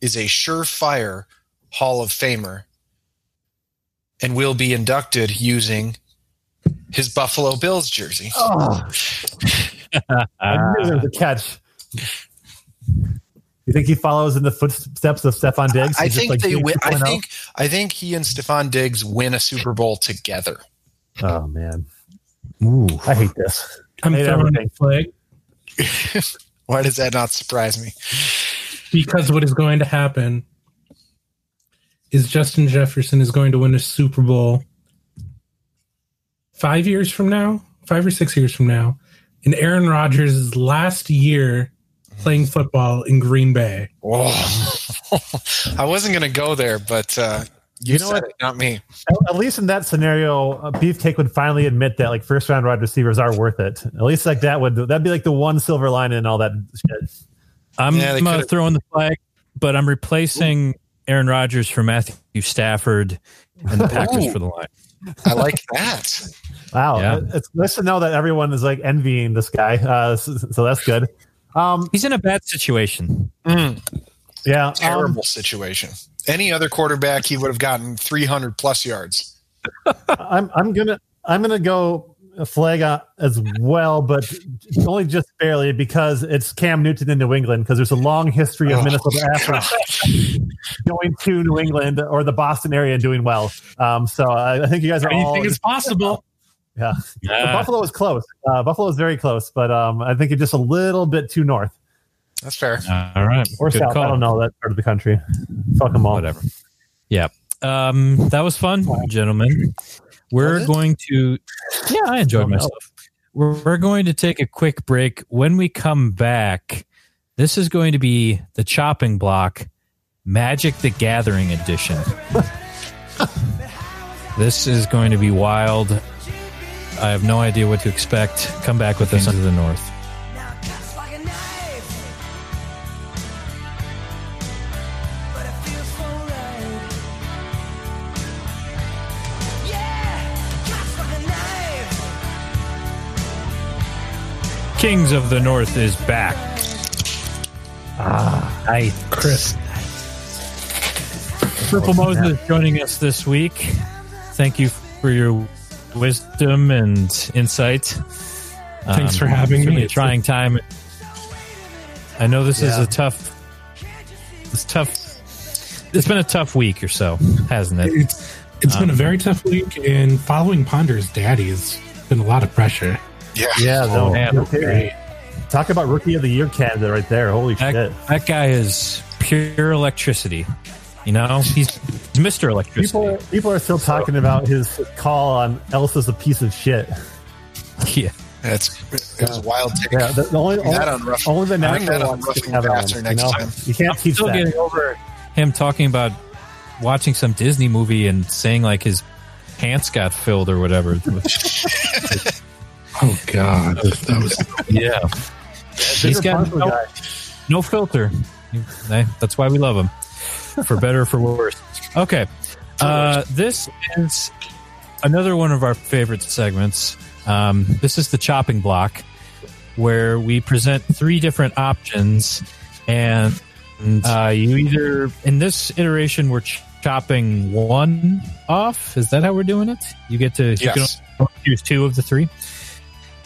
is a surefire Hall of Famer and will be inducted using his Buffalo Bills jersey. Oh, I knew there was a catch. You think he follows in the footsteps of Stefon Diggs? I He's think like they win. I think I think he and Stefon Diggs win a Super Bowl together. Oh man, Ooh. I hate this. I'm Hate throwing everything. a flag Why does that not surprise me? because what is going to happen is Justin Jefferson is going to win a Super Bowl five years from now, five or six years from now, in Aaron Rodgers' last year playing football in Green Bay. Oh, I wasn't going to go there, but uh, You, You know what? it, not me. At, at least in that scenario, uh, Beefcake would finally admit that like first round wide receivers are worth it. At least like that would that'd be like the one silver line in all that shit. I'm Yeah, they uh, throwing the flag, but I'm replacing Aaron Rodgers for Matthew Stafford and the Packers Ooh. for the line. I like that. Wow, Yeah. it's nice to know that everyone is like envying this guy. Uh, so, so that's good. Um, He's in a bad situation. Mm, yeah, um, terrible situation. Any other quarterback, he would have gotten 300 plus yards. I'm I'm gonna I'm gonna go a flag uh, as well, but only just barely because it's Cam Newton in New England because there's a long history of Oh. Minnesota athletes going to New England or the Boston area and doing well. Um, so I, I think you guys are all. Anything is possible. yeah, But Ah, Buffalo is close. Uh, Buffalo is very close, but um, I think it's just a little bit too north That's fair. all right. or Good south. call. I don't know that part of the country. Fuck them all. Whatever. Yeah. Um, that was fun, gentlemen. We're going to. Yeah, I enjoyed myself. We're, we're going to take a quick break. When we come back, this is going to be the chopping block, Magic the Gathering edition. this is going to be wild. I have no idea what to expect. Come back with us into the north. Kings of the North is back. Ah, I Chris. Purple Moses joining us this week. Thank you for your wisdom and insight. Thanks for having me. certainly A trying time. I know this is a tough. It's tough. It's been a tough week or so, hasn't it? It's it's been a very tough week, and following Ponder's daddy's been a lot of pressure. Yeah. Yeah, no, man. no. Talk about rookie of the year candidate right there. Holy That, shit. that guy is pure electricity. You know, he's, he's Mr. Electricity. People, people are still talking about his call on Elsa's a piece of shit. yeah. That's it was a wild take. Yeah, the, the only, Bring that on rough- only the bring that on ones Roughing can have that Passer one, next you know? time. You can't I'm teach still that. getting over him talking about watching some Disney movie and saying like his pants got filled or whatever. Oh God, that was yeah, he's Bigger got no, guy. no filter. Eh, That's why we love him, for better or for worse. Okay, uh, this is another one of our favorite segments. Um, this is the chopping block, where we present three different options, and uh, you either in this iteration we're ch- chopping one off. Is that how we're doing it? You get to you can choose two of the three.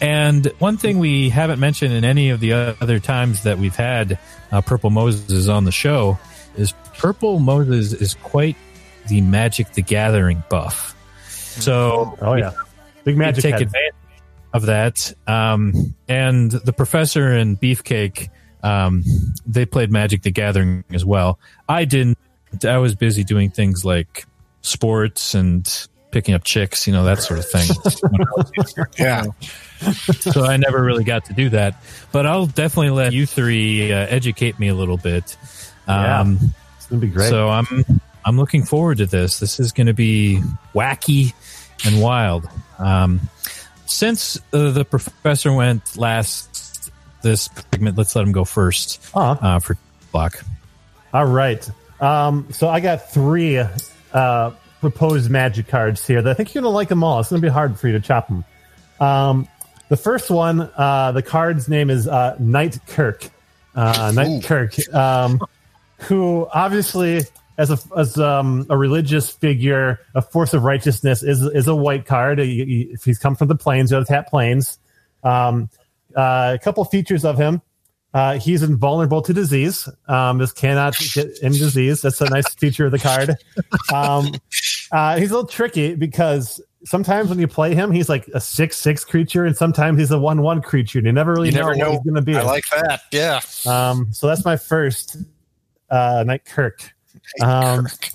And one thing we haven't mentioned in any of the other times that we've had uh, Purple Moses on the show is Purple Moses is quite the Magic the Gathering buff. So Oh, yeah. Big magic take head. advantage of that. Um, and the professor and Beefcake, um, they played Magic the Gathering as well. I didn't. I was busy doing things like sports and picking up chicks, you know, that sort of thing. Yeah. so I never really got to do that. But I'll definitely let you three uh, educate me a little bit. Um, It's going to be great. So I'm I'm looking forward to this. This is going to be wacky and wild. Um, since uh, the professor went last this segment, let's let him go first Uh-huh. uh, for block. All right. Um, so I got three uh, proposed magic cards here that I think you're going to like them all. It's going to be hard for you to chop them. Um, the first one, uh, the card's name is uh, Knight Kirk. Uh. Knight Kirk, um, who obviously, as a as um, a religious figure, a force of righteousness, is is a white card. He- he- If he's come from the plains, the Tap Plains. Um, uh, a couple features of him. Uh, he's invulnerable to disease. Um, this cannot get him disease. That's a nice feature of the card. Um, uh, he's a little tricky because sometimes when you play him, he's like a six six creature, and sometimes he's a one one creature, and you never really You know, never what know. he's going to be. I like that. Yeah. um, so that's my first uh, Knight Kirk. Um, Kirk.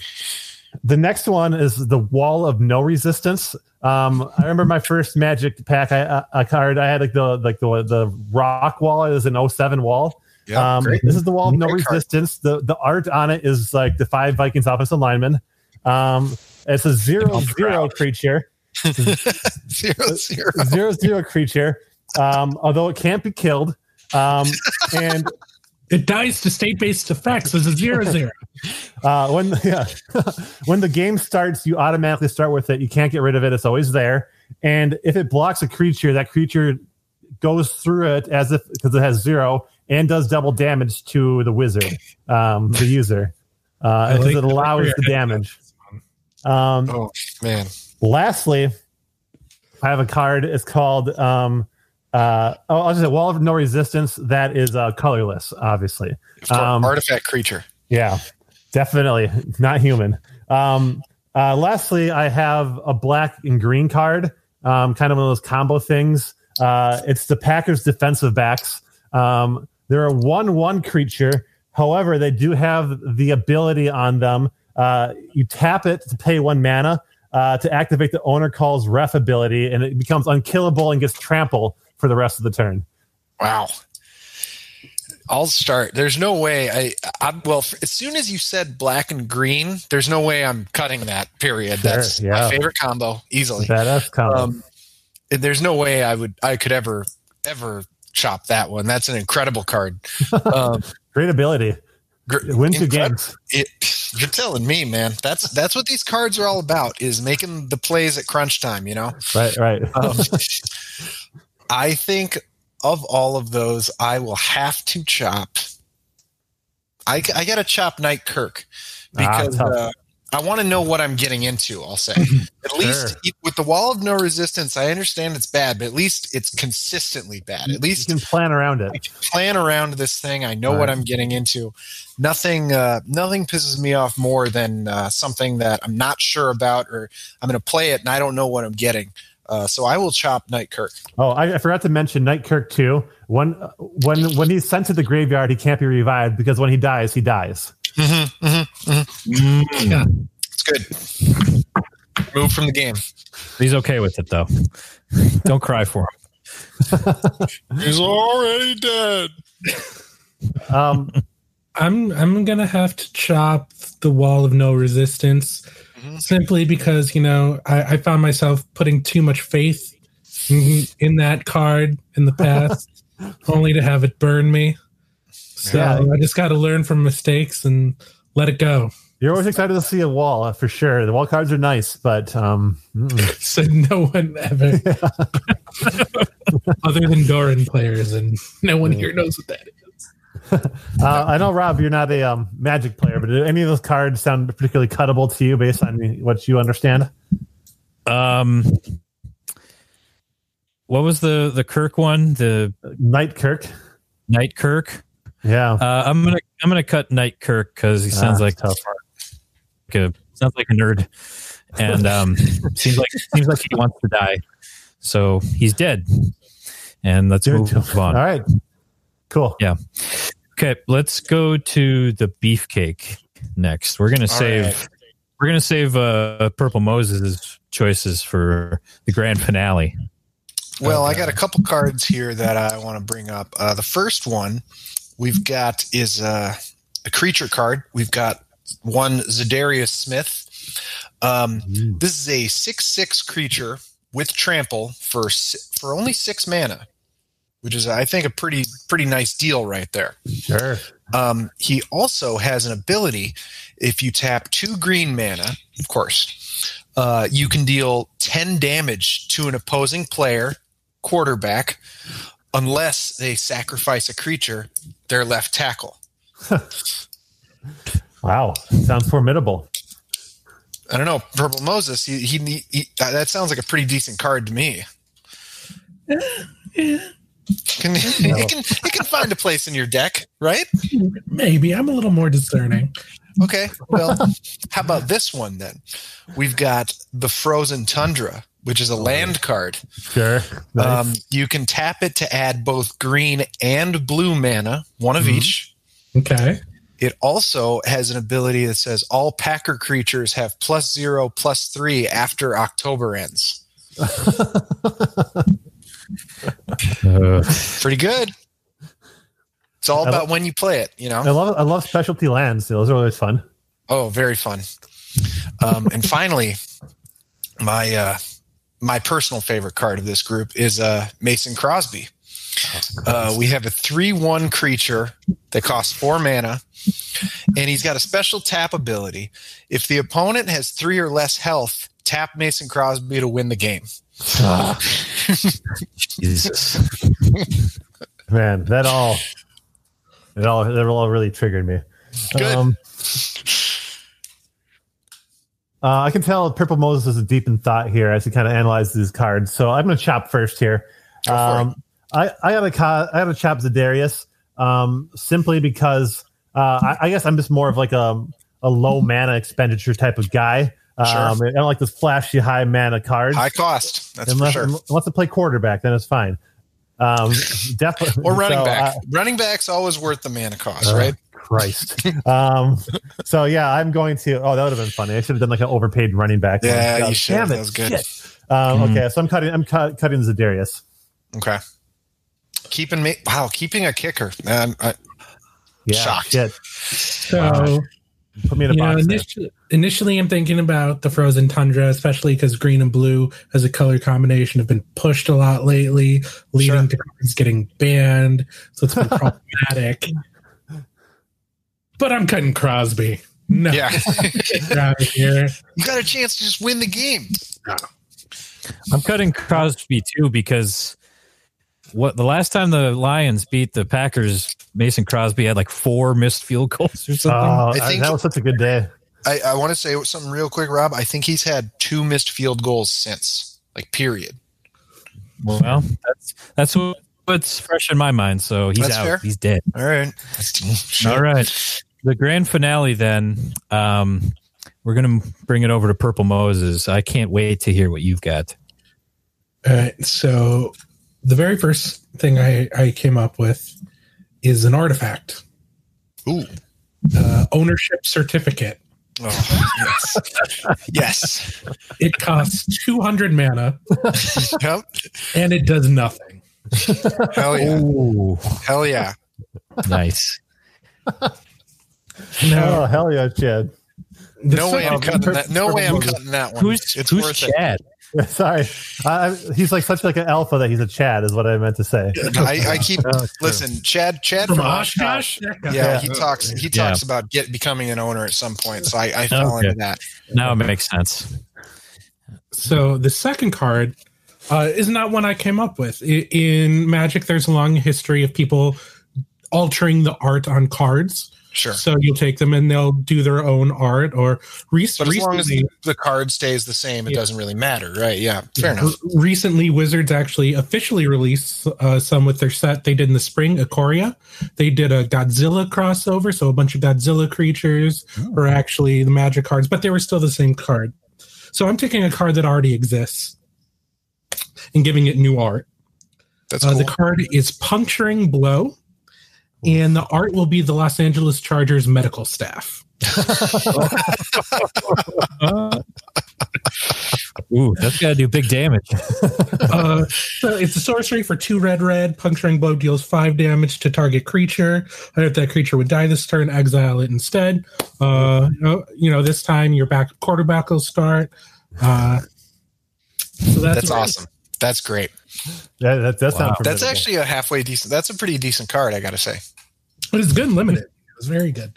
The next one is the Wall of No Resistance. Um, I remember my first Magic pack I, a, a card. I had like the like the the Rock Wall. It was an 07 wall. Yeah, um, this is the Wall of No Great card. Resistance. The the art on it is like the five Vikings offensive linemen. Um, it's a zero zero On the zero ground. creature. zero zero. Zero zero creature. Um, although it can't be killed. Um, and It dies to state based effects as a zero zero. uh, when yeah, when the game starts, you automatically start with it. You can't get rid of it. It's always there. And if it blocks a creature, that creature goes through it as if because it has zero and does double damage to the wizard, um, the user, uh, because like it allows the damage. Um, Oh man. lastly, I have a card. It's called um, uh, oh, I'll just say Wall of No Resistance. That is uh, colorless, obviously. Um, artifact creature. Yeah, definitely not human. Um, uh, lastly, I have a black and green card, um, kind of one of those combo things. Uh, it's the Packers defensive backs. Um, they're a one-one creature. However, they do have the ability on them. Uh, you tap it to pay one mana uh, to activate the owner calls ref ability, and it becomes unkillable and gets trample for the rest of the turn. Wow. I'll start. There's no way I, I well as soon as you said black and green, there's no way I'm cutting that. Period. Sure, That's yeah. my favorite combo easily. Badass combo. Um, there's no way I would I could ever ever chop that one. That's an incredible card. Um, Great ability. gr- Win two games. It, you're telling me, man. That's that's what these cards are all about. Is making the plays at crunch time. You know. Right, right. Um, I think of all of those, I will have to chop. I, I got to chop Knight Kirk because Ah, uh, I want to know what I'm getting into. I'll say at least Sure. with the Wall of No Resistance, I understand it's bad, but at least it's consistently bad. At least you can plan around it. I can plan around this thing. I know what I'm getting into. Nothing, uh, nothing pisses me off more than uh, something that I'm not sure about, or I'm going to play it and I don't know what I'm getting. Uh, so I will chop Knight Kirk. Oh, I, I forgot to mention Knight Kirk too. When when when he's sent to the graveyard, he can't be revived because when he dies, he dies. It's good. Move from the game. He's okay with it though. Don't cry for him. He's already dead. Um, I'm I'm gonna have to chop the wall of no resistance Mhm. simply because you know I, I found myself putting too much faith in, in that card in the past, only to have it burn me. So Yeah. I just got to learn from mistakes and let it go. you're always excited to see a wall uh, for sure. The wall cards are nice, but um. So no one ever, other than Doran players, and no one here knows what that is. uh, I know Rob, you're not a um, Magic player, but do any of those cards sound particularly cuttable to you based on what you understand? Um, what was the the Kirk one? The Knight Kirk, Knight Kirk. yeah, Uh, I'm gonna I'm gonna cut Knight Kirk because he sounds Ah, like tough. a sounds like a nerd, and um, seems like seems like he wants to die. So he's dead, and let's Good. move on. All right, cool. Yeah. Okay, let's go to the beefcake next. We're gonna save right. we're gonna save uh, Purple Moses' choices for the grand finale. Well, I got a couple cards here that I want to bring up. Uh, the first one we've got is uh, a creature card. We've got one Za'Darius Smith. Um, Mm. this is a six-six creature with trample for for only six mana, which is I think a pretty pretty nice deal right there. Sure. Um, he also has an ability. If you tap two green mana, of course, uh, you can deal 10 damage to an opposing player, quarterback, unless they sacrifice a creature, their left tackle. Wow, sounds formidable. I don't know, Purple Moses. He, he, he uh, that sounds like a pretty decent card to me. Can, it can it can find a place in your deck, right? Maybe I'm a little more discerning. Okay. Well, how about this one then? We've got the Frozen Tundra, which is a land card. Sure. Nice. Um, you can tap it to add both green and blue mana, one of Mhm. each. Okay. It also has an ability that says all Packer creatures have plus zero, plus three after October ends. Uh, Pretty good. It's all I about when you play it, you know? I love I love specialty lands. Those are always fun. Oh, very fun. Um, and finally, my uh, my personal favorite card of this group is uh, Mason Crosby. Uh, we have a three-one creature that costs four mana, and he's got a special tap ability. If the opponent has three or less health, tap Mason Crosby to win the game. Jesus. Man, that all, it all, that all really triggered me. Good. uh, I can tell Purple Moses is deep in thought here as he kind of analyzes these cards. So I'm going to chop first here. Go Um, I, I got to ca- I got to chop Za'Darius um, simply because uh, I, I guess I'm just more of like a, a low mana expenditure type of guy. Um, I don't like this flashy high mana cards. High cost, that's unless, for sure. unless I play quarterback, then it's fine. Um, definitely. Or running so, back. uh, running back's always worth the mana cost, uh, right? Christ. um, so yeah, I'm going to. Oh, that would have been funny. I should have done like an overpaid running back. Yeah, God you should. damn That was good. shit. Um, Mm. Okay, so I'm cutting. I'm cut, cutting Za'Darius. Okay. Keeping me wow, keeping a kicker. Man, I, Yeah, Shocked. shit. So Put me in a you know, box. there. initially, initially, I'm thinking about the frozen tundra, especially because green and blue as a color combination have been pushed a lot lately, leading Sure. to cards getting banned. So it's been problematic. But I'm cutting Crosby. No, yeah. out of here. you got a chance to just win the game. I'm cutting Crosby too because what the last time the Lions beat the Packers, Mason Crosby had like four missed field goals or something. Oh, I think- that was such a good day. I, I want to say something real quick, Rob. I think he's had two missed field goals since. Like period. well, that's that's what's fresh in my mind. So he's That's out. fair. He's dead. All right. All right. The grand finale then. Um, we're gonna bring it over to Purple Moses. I can't wait to hear what you've got. All right. So the very first thing I, I came up with is an artifact, Ooh. uh, ownership certificate. Oh, yes. yes. It costs 200 mana Yep. and it does nothing. Hell yeah. Ooh, Hell yeah. nice. Now, Oh hell yeah, Chad. No way I'm second- cutting that. No way I'm cutting that one. Who's it's who's worth it. Chad? Sorry, I, I, he's like such like an alpha that he's a Chad is what I meant to say. I, I keep listen, Chad. Chad from from Oshkosh? Yeah, Yeah. he talks. He Yeah. talks about get becoming an owner at some point. So I, I fell Okay. into that. Now it makes sense. So the second card uh, is not one I came up with. In Magic, there's a long history of people altering the art on cards. Sure, So you'll take them and they'll do their own art. Or rec- but as long recently, as the card stays the same, it Yeah. doesn't really matter, right? Yeah, fair enough. recently, Wizards actually officially released uh, some with their set they did in the spring, Ikoria. They did a Godzilla crossover, so a bunch of Godzilla creatures were actually the Magic cards, but they were still the same card. So I'm taking a card that already exists and giving it new art. That's Uh, cool. The card is Puncturing Blow, and the art will be the Los Angeles Chargers medical staff. Ooh, that's got to do big damage. uh, so it's a sorcery for two red red. Puncturing blow deals five damage to target creature. And if that creature would die this turn, exile it instead. Uh, you know, you know, this time your back quarterback will start. Uh, so that's, That's awesome. That's great. Yeah, that does sound. Wow. That's actually a halfway decent. That's a pretty decent card, I got to say. But it's good and limited. It was very good.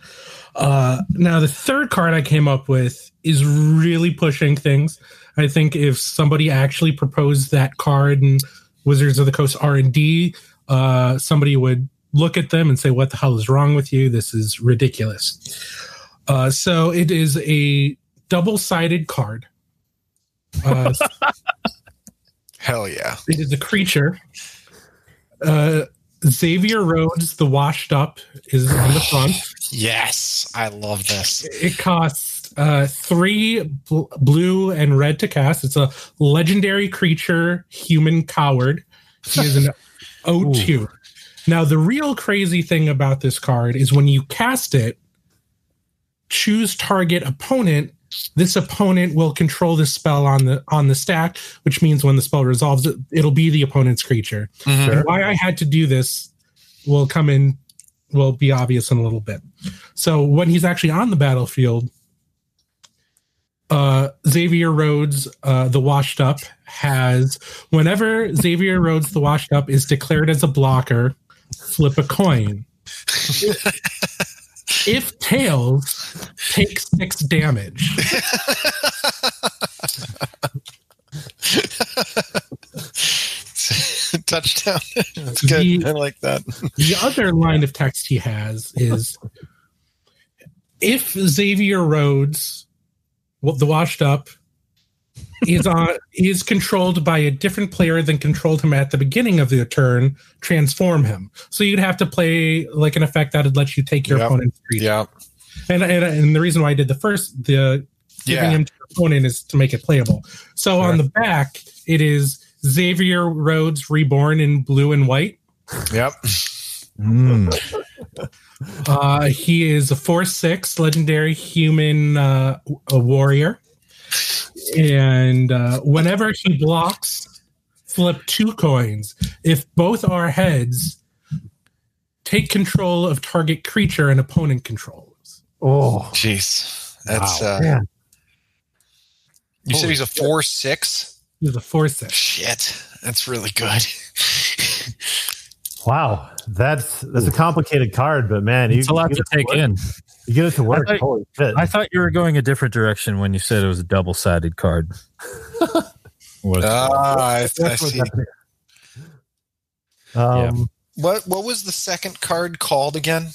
Uh, now the third card I came up with is really pushing things. I think if somebody actually proposed that card in Wizards of the Coast R and D, uh, somebody would look at them and say, "What the hell is wrong with you? This is ridiculous." Uh, so it is a double-sided card. Uh, Hell yeah. it is a creature. Uh, Xavier Rhodes, the washed up, is on the front. Yes, I love this. It costs uh, three bl- blue and red to cast. It's a legendary creature, human coward. He is an O2. Now, the real crazy thing about this card is when you cast it, choose target opponent. This opponent will control the spell on the on the stack, which means when the spell resolves, it, it'll be the opponent's creature. Mhm. And why I had to do this will come in will be obvious in a little bit. So when he's actually on the battlefield, uh, Xavier Rhodes, uh, the washed up, has whenever Xavier Rhodes, the washed up, is declared as a blocker, flip a coin. if tails, take six damage. Touchdown. That's good. The- I like that. The other line of text he has is if Xavier Rhodes, the washed up, is on is controlled by a different player than controlled him at the beginning of the turn, transform him. So you'd have to play like an effect that would let you take your Yep. opponent's creature. Yeah. And, and and the reason why I did the first the giving Yeah. him to your opponent is to make it playable. So on the back it is Xavier Rhodes reborn in blue and white. Yep. Mm. Uh, he is a four six legendary human uh, a warrior, and uh, whenever he blocks, flip two coins. If both are heads, take control of target creature and opponent controls. Oh, Jeez. That's wow. uh man. you said he's a four six? He's a four six. Shit. That's really good. Wow, that's that's a complicated card, but man, It's a lot you to take work. in. You get it to work. thought- Holy shit! I thought you were going a different direction when you said it was a double sided card. Was- Ah, I, I see. happening. Um, What what was the second card called again?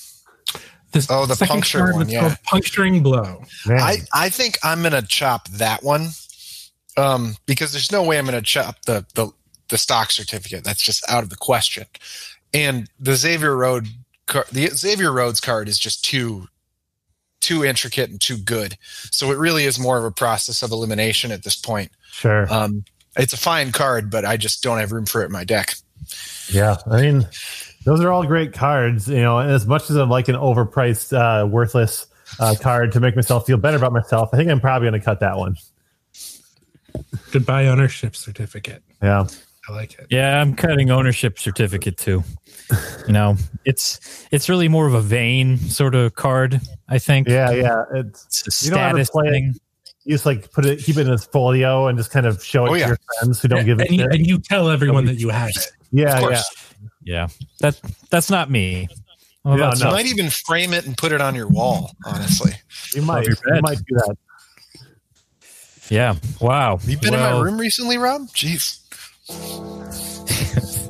This Oh, the puncture card one, yeah. puncturing blow. man, I, I think I'm gonna chop that one. Um, because there's no way I'm gonna chop the, the the stock certificate. That's just out of the question. And the Xavier Road car- the Xavier Rhodes card is just too too intricate and too good. So it really is more of a process of elimination at this point. sure. Um, it's a fine card, but I just don't have room for it in my deck. Yeah, I mean, those are all great cards. You know, and as much as I'm like an overpriced, uh, worthless uh, card to make myself feel better about myself, I think I'm probably going to cut that one. Goodbye ownership certificate. Yeah, I like it. Yeah, I'm cutting ownership certificate too. You know, it's it's really more of a vain sort of card. I think. yeah, yeah. It's It's a You don't ever status it. thing. you just like put it, keep it in his folio, and just kind of show it Oh, to yeah. your friends who don't give it. and, you, and you tell everyone that you have it. Yeah, of yeah. course. Yeah, that that's not me. How Yeah, about no. You some- might even frame it and put it on your wall, honestly. You might, your you might do that. Yeah. Wow. You've been in my room recently, Rob? Jeez.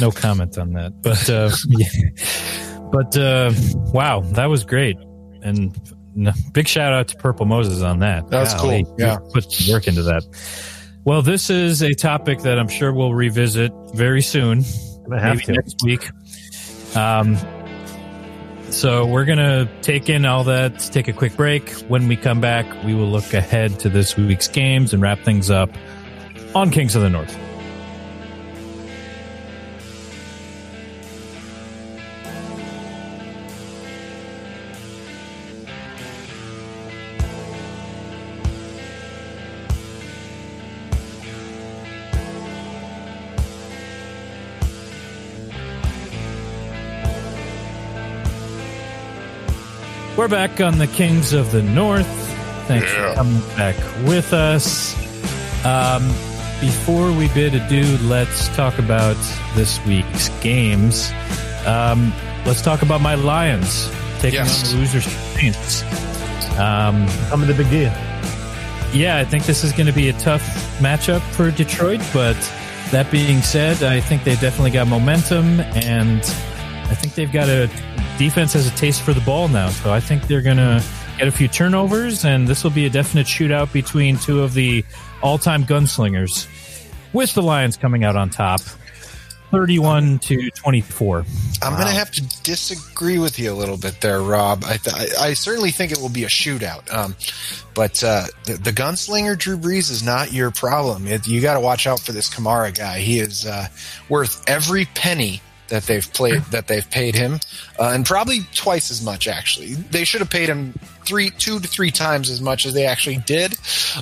No comment on that. But uh, yeah. but uh, wow, that was great, and big shout out to Purple Moses on that. That's Golly, cool. Yeah. put some work into that. Well, this is a topic that I'm sure we'll revisit very soon, have maybe to. next week. Um, so we're gonna take in all that, take a quick break. When we come back, we will look ahead to this week's games and wrap things up on Kings of the North. We're back on the Kings of the North. Thanks for coming back with us. Um, before we bid adieu, let's talk about this week's games. Um, let's talk about my Lions taking Yes. on the losers Saints. Um, Coming to the big game. yeah, I think this is going to be a tough matchup for Detroit, but that being said, I think they definitely got momentum, and I think they've got a defense has a taste for the ball now. So I think they're going to get a few turnovers, and this will be a definite shootout between two of the all-time gunslingers, with the Lions coming out on top, thirty-one to twenty-four. I'm going to have to disagree with you a little bit there, Rob. I, th- I certainly think it will be a shootout. Um, but uh, the, the gunslinger Drew Brees is not your problem. It, you got to watch out for this Kamara guy. He is uh, worth every penny that they've played that they've paid him, uh, and probably twice as much. Actually, they should have paid him three, two to three times as much as they actually did.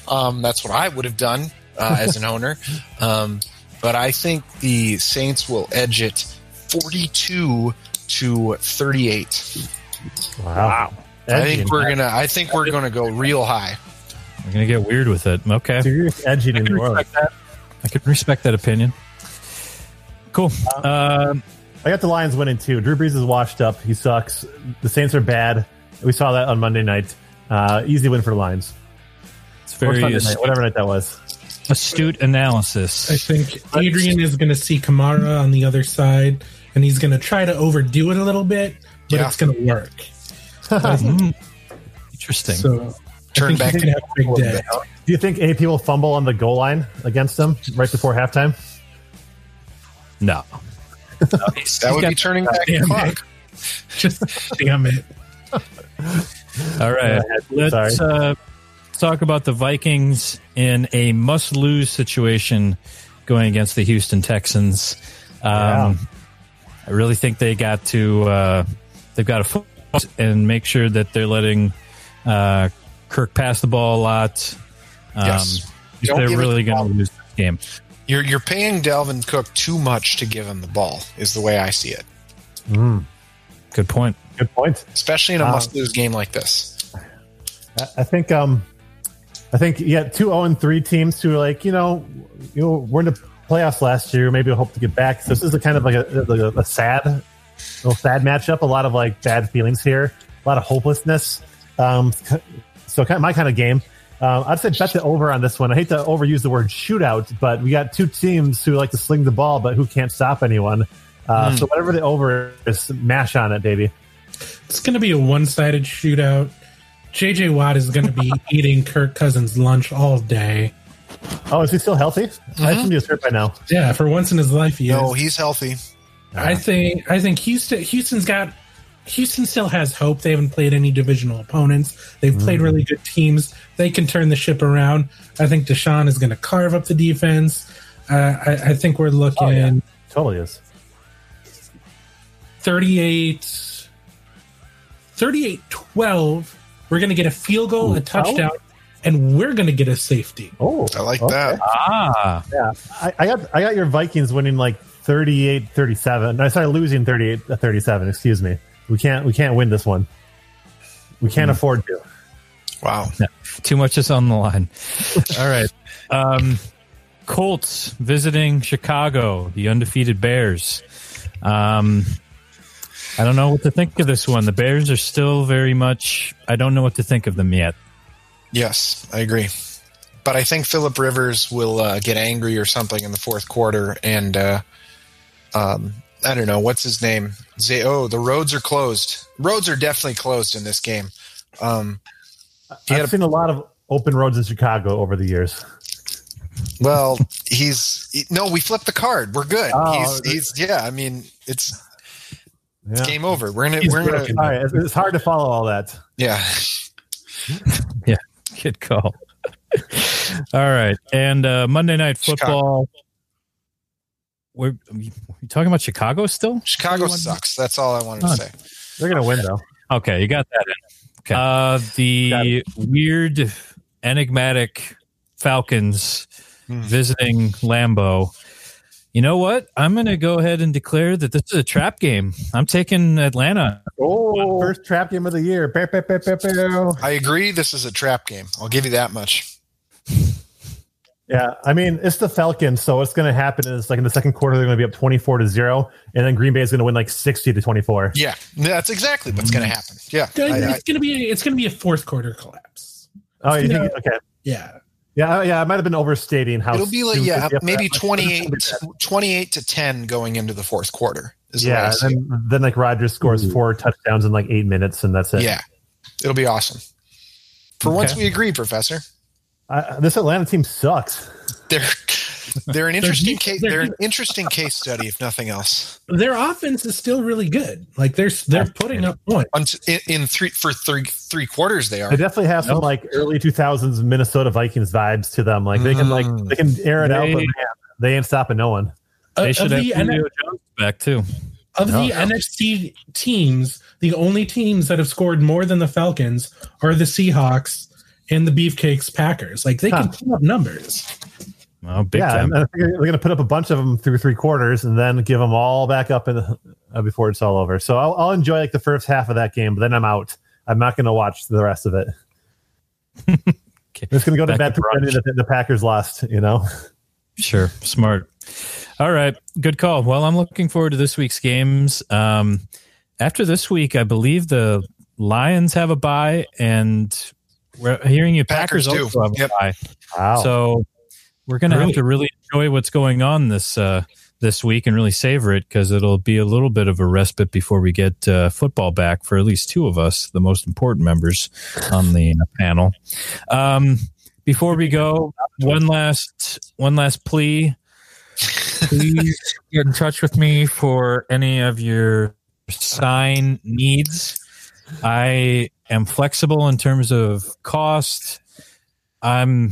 Um, that's what I would have done uh, as an owner. Um, but I think the Saints will edge it 42 to 38. Wow. I think we're gonna. I think we're gonna go real high. We're gonna get weird with it. Okay, Serious edging in New respect that. I can respect that opinion. Cool. Um, I got the Lions winning too. Drew Brees is washed up. He sucks. The Saints are bad. We saw that on Monday night. Uh, easy win for the Lions. it's very Sunday ast- night, whatever night that was. astute analysis. I think Adrian is going to see Kamara on the other side, and he's going to try to overdo it a little bit, but Yeah. it's going to work. Interesting. So Turn back he's to have a big day. Do you think AP will fumble on the goal line against them right before halftime? no. That would be turning back the Damn clock. Just damn it. All right. Let's uh, talk about the Vikings in a must lose situation going against the Houston Texans. Um, Yeah. I really think they got to uh, they've got to focus and make sure that they're letting uh, Kirk pass the ball a lot. Um, Yes. if Don't they're really the going to lose this game. You're you're paying Dalvin Cook too much to give him the ball. Is the way I see it, Good point. Good point. especially in a Um, must-lose game like this. I- I think um, I think yeah, got two zero and three teams who are like you know you know we're in the playoffs last year. Maybe we'll hope to get back. So this is a kind of like a, like a, a sad, little sad matchup. A lot of like bad feelings here. A lot of hopelessness. Um, so kind of my kind of game. Um, I'd say bet the over on this one. I hate to overuse the word shootout, but we got two teams who like to sling the ball, but who can't stop anyone. Uh, So whatever the over is, mash on it, baby. It's going to be a one sided shootout. JJ Watt is going to be eating Kirk Cousins' lunch all day. Oh, is he still healthy? I assume he was hurt by now. Yeah, for once in his life, he No, is. he's healthy. I think I think Houston Houston's got Houston still has hope. They haven't played any divisional opponents. They've played Mm. really good teams. They can turn the ship around. I think Deshaun is going to carve up the defense. Uh, I, I think we're looking Oh, yeah. Totally is. 38 38 12. We're going to get a field goal, a touchdown, and we're going to get a safety. Oh, I like okay. that. Ah, Yeah, I, I got I got your Vikings winning like 38-37. No, sorry, losing 38-37. Excuse me. We can't we can't win this one. We can't afford to. Wow. too much is on the line. All right. Um, Colts visiting Chicago, the undefeated Bears. Um, I don't know what to think of this one. The Bears are still very much. I don't know what to think of them yet. Yes, I agree. But I think Philip Rivers will uh, get angry or something in the fourth quarter, and uh, um, I don't know what's his name. Say, oh, the roads are closed. Roads are definitely closed in this game. Um, he I've had a, seen a lot of open roads in Chicago over the years. well, he's he- no. We flipped the card. We're good. Oh, he's, he's yeah. I mean, it's Yeah. game over. We're in it. We're in broken. a, All right, it's, it's hard to follow all that. yeah. Yeah. Good call. All right, and uh, Monday Night Football. We're, we talking about Chicago still? Chicago sucks. That's all I wanted to say. They're gonna win though. Okay, you got that in. Okay. Uh, Got the weird, enigmatic Falcons Hmm. visiting Lambeau. You know what? I'm going to go ahead and declare that this is a trap game. I'm taking Atlanta. Oh, first trap game of the year. I agree. This is a trap game. I'll give you that much. Yeah, I mean it's the Falcons, so what's going to happen is like in the second quarter they're going to be up twenty four to zero, and then Green Bay is going to win like sixty to twenty four. Yeah, that's exactly what's going to mm. happen. Yeah, I- I- it's going to be it's going to be a fourth quarter collapse. Oh, you Yeah. think? Okay, Yeah. yeah, yeah. I might have been overstating how it'll be like yeah, maybe like, 28, gonna 28 to ten going into the fourth quarter. Is bad. the Yeah, and then, then like Rodgers scores four touchdowns in like eight minutes, and that's it. yeah, it'll be awesome. For once, we agree, Professor. I, this Atlanta team sucks. They're they're an interesting deep- case. they're They're an interesting case study, if nothing else. Their offense is still really good. Like they're they're putting up points. In, in three for three three quarters, they are. They definitely have some like early two thousands Minnesota Vikings vibes to them. Like they can like Mm. they can air it out, but They- man, they ain't stopping no one. They Of should the have N- Julio Jones back too. Of No. the NFC teams, the only teams that have scored more than the Falcons are the Seahawks and the Beefcakes Packers. Like they Huh. can put up numbers. Oh, big yeah, time. And they're going to put up a bunch of them through three quarters, and then give them all back up in the, uh, before it's all over. So I'll, I'll enjoy like the first half of that game, but then I'm out. I'm not going to watch the rest of it. It's going to go to Back bed to pretending that the, the Packers lost. You know. Sure, smart. All right, good call. Well, I'm looking forward to this week's games. Um, after this week, I believe the Lions have a bye, and we're hearing you Packers, Packers do. also have a Yep. bye. Wow. So we're going to Really? have to really enjoy what's going on this uh, this week and really savor it because it'll be a little bit of a respite before we get uh, football back for at least two of us, the most important members on the uh, panel. Um, before we go, one last one last plea. Please get in touch with me for any of your sign needs. I am flexible in terms of cost. I'm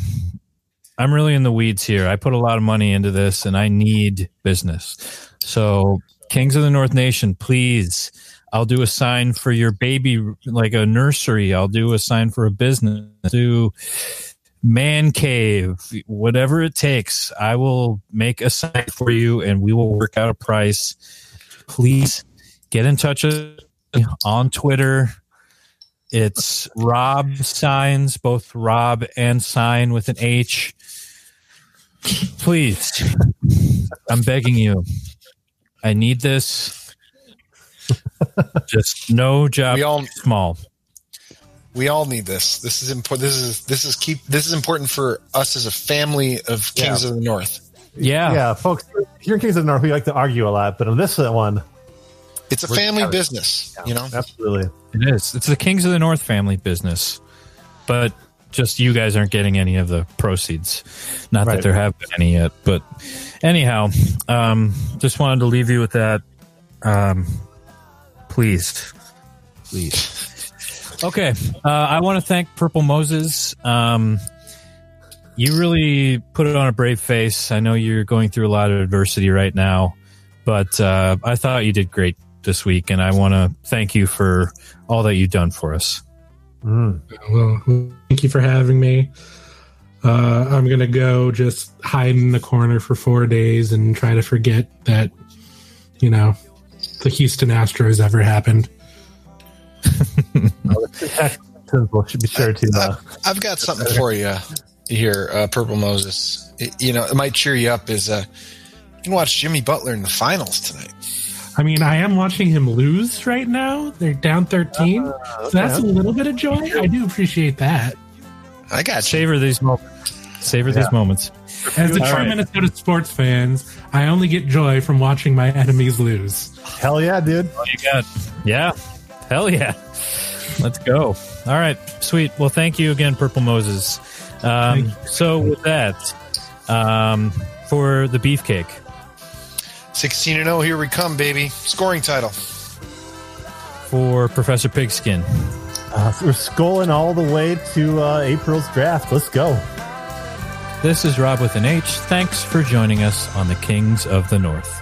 I'm really in the weeds here. I put a lot of money into this and I need business. So, Kings of the North Nation, please. I'll do a sign for your baby, like a nursery. I'll do a sign for a business. Do man cave, whatever it takes. I will make a sign for you and we will work out a price. Please get in touch with on Twitter. It's Rob Signs, both Rob and Sign with an H. Please, I'm begging you. I need this. Just no job We all small. we all need this. This is important. This is this is keep this is important for us as a family of Kings Yeah. of the North. Yeah. yeah, folks, here in Kings of the North, we like to argue a lot, but on this one, It's a family together. business, you know. absolutely. It is. It's the Kings of the North family business. But just you guys aren't getting any of the proceeds. Not that there have been any yet. But anyhow, um, just wanted to leave you with that. Um, please. Please. Okay. Uh, I want to thank Purple Moses. Um, you really put it on a brave face. I know you're going through a lot of adversity right now, but uh, I thought you did great this week, and I want to thank you for all that you've done for us. Mm. Well, thank you for having me. Uh, I'm gonna go just hide in the corner for four days and try to forget that, you know, the Houston Astros ever happened. We'll should be sure to. Uh, I've got something for you here, uh, Purple Moses. It- you know, it might cheer you up. Is uh, you can watch Jimmy Butler in the finals tonight. I mean, I am watching him lose right now. They're down 13. so that's a little bit of joy. I do appreciate that. I got you. Savor these moments. Savor these moments. As a true right. Minnesota sports fans, I only get joy from watching my enemies lose. hell yeah, dude. What you got? Yeah. Hell yeah. Let's go. All right. Sweet. Well, thank you again, Purple Moses. Um, so, with that, um, for the beefcake, Sixteen and zero. Here we come, baby. Scoring title. for Professor Pigskin, Uh, so we're scrolling all the way to uh, April's draft. Let's go. this is Rob with an H. Thanks for joining us on the Kings of the North.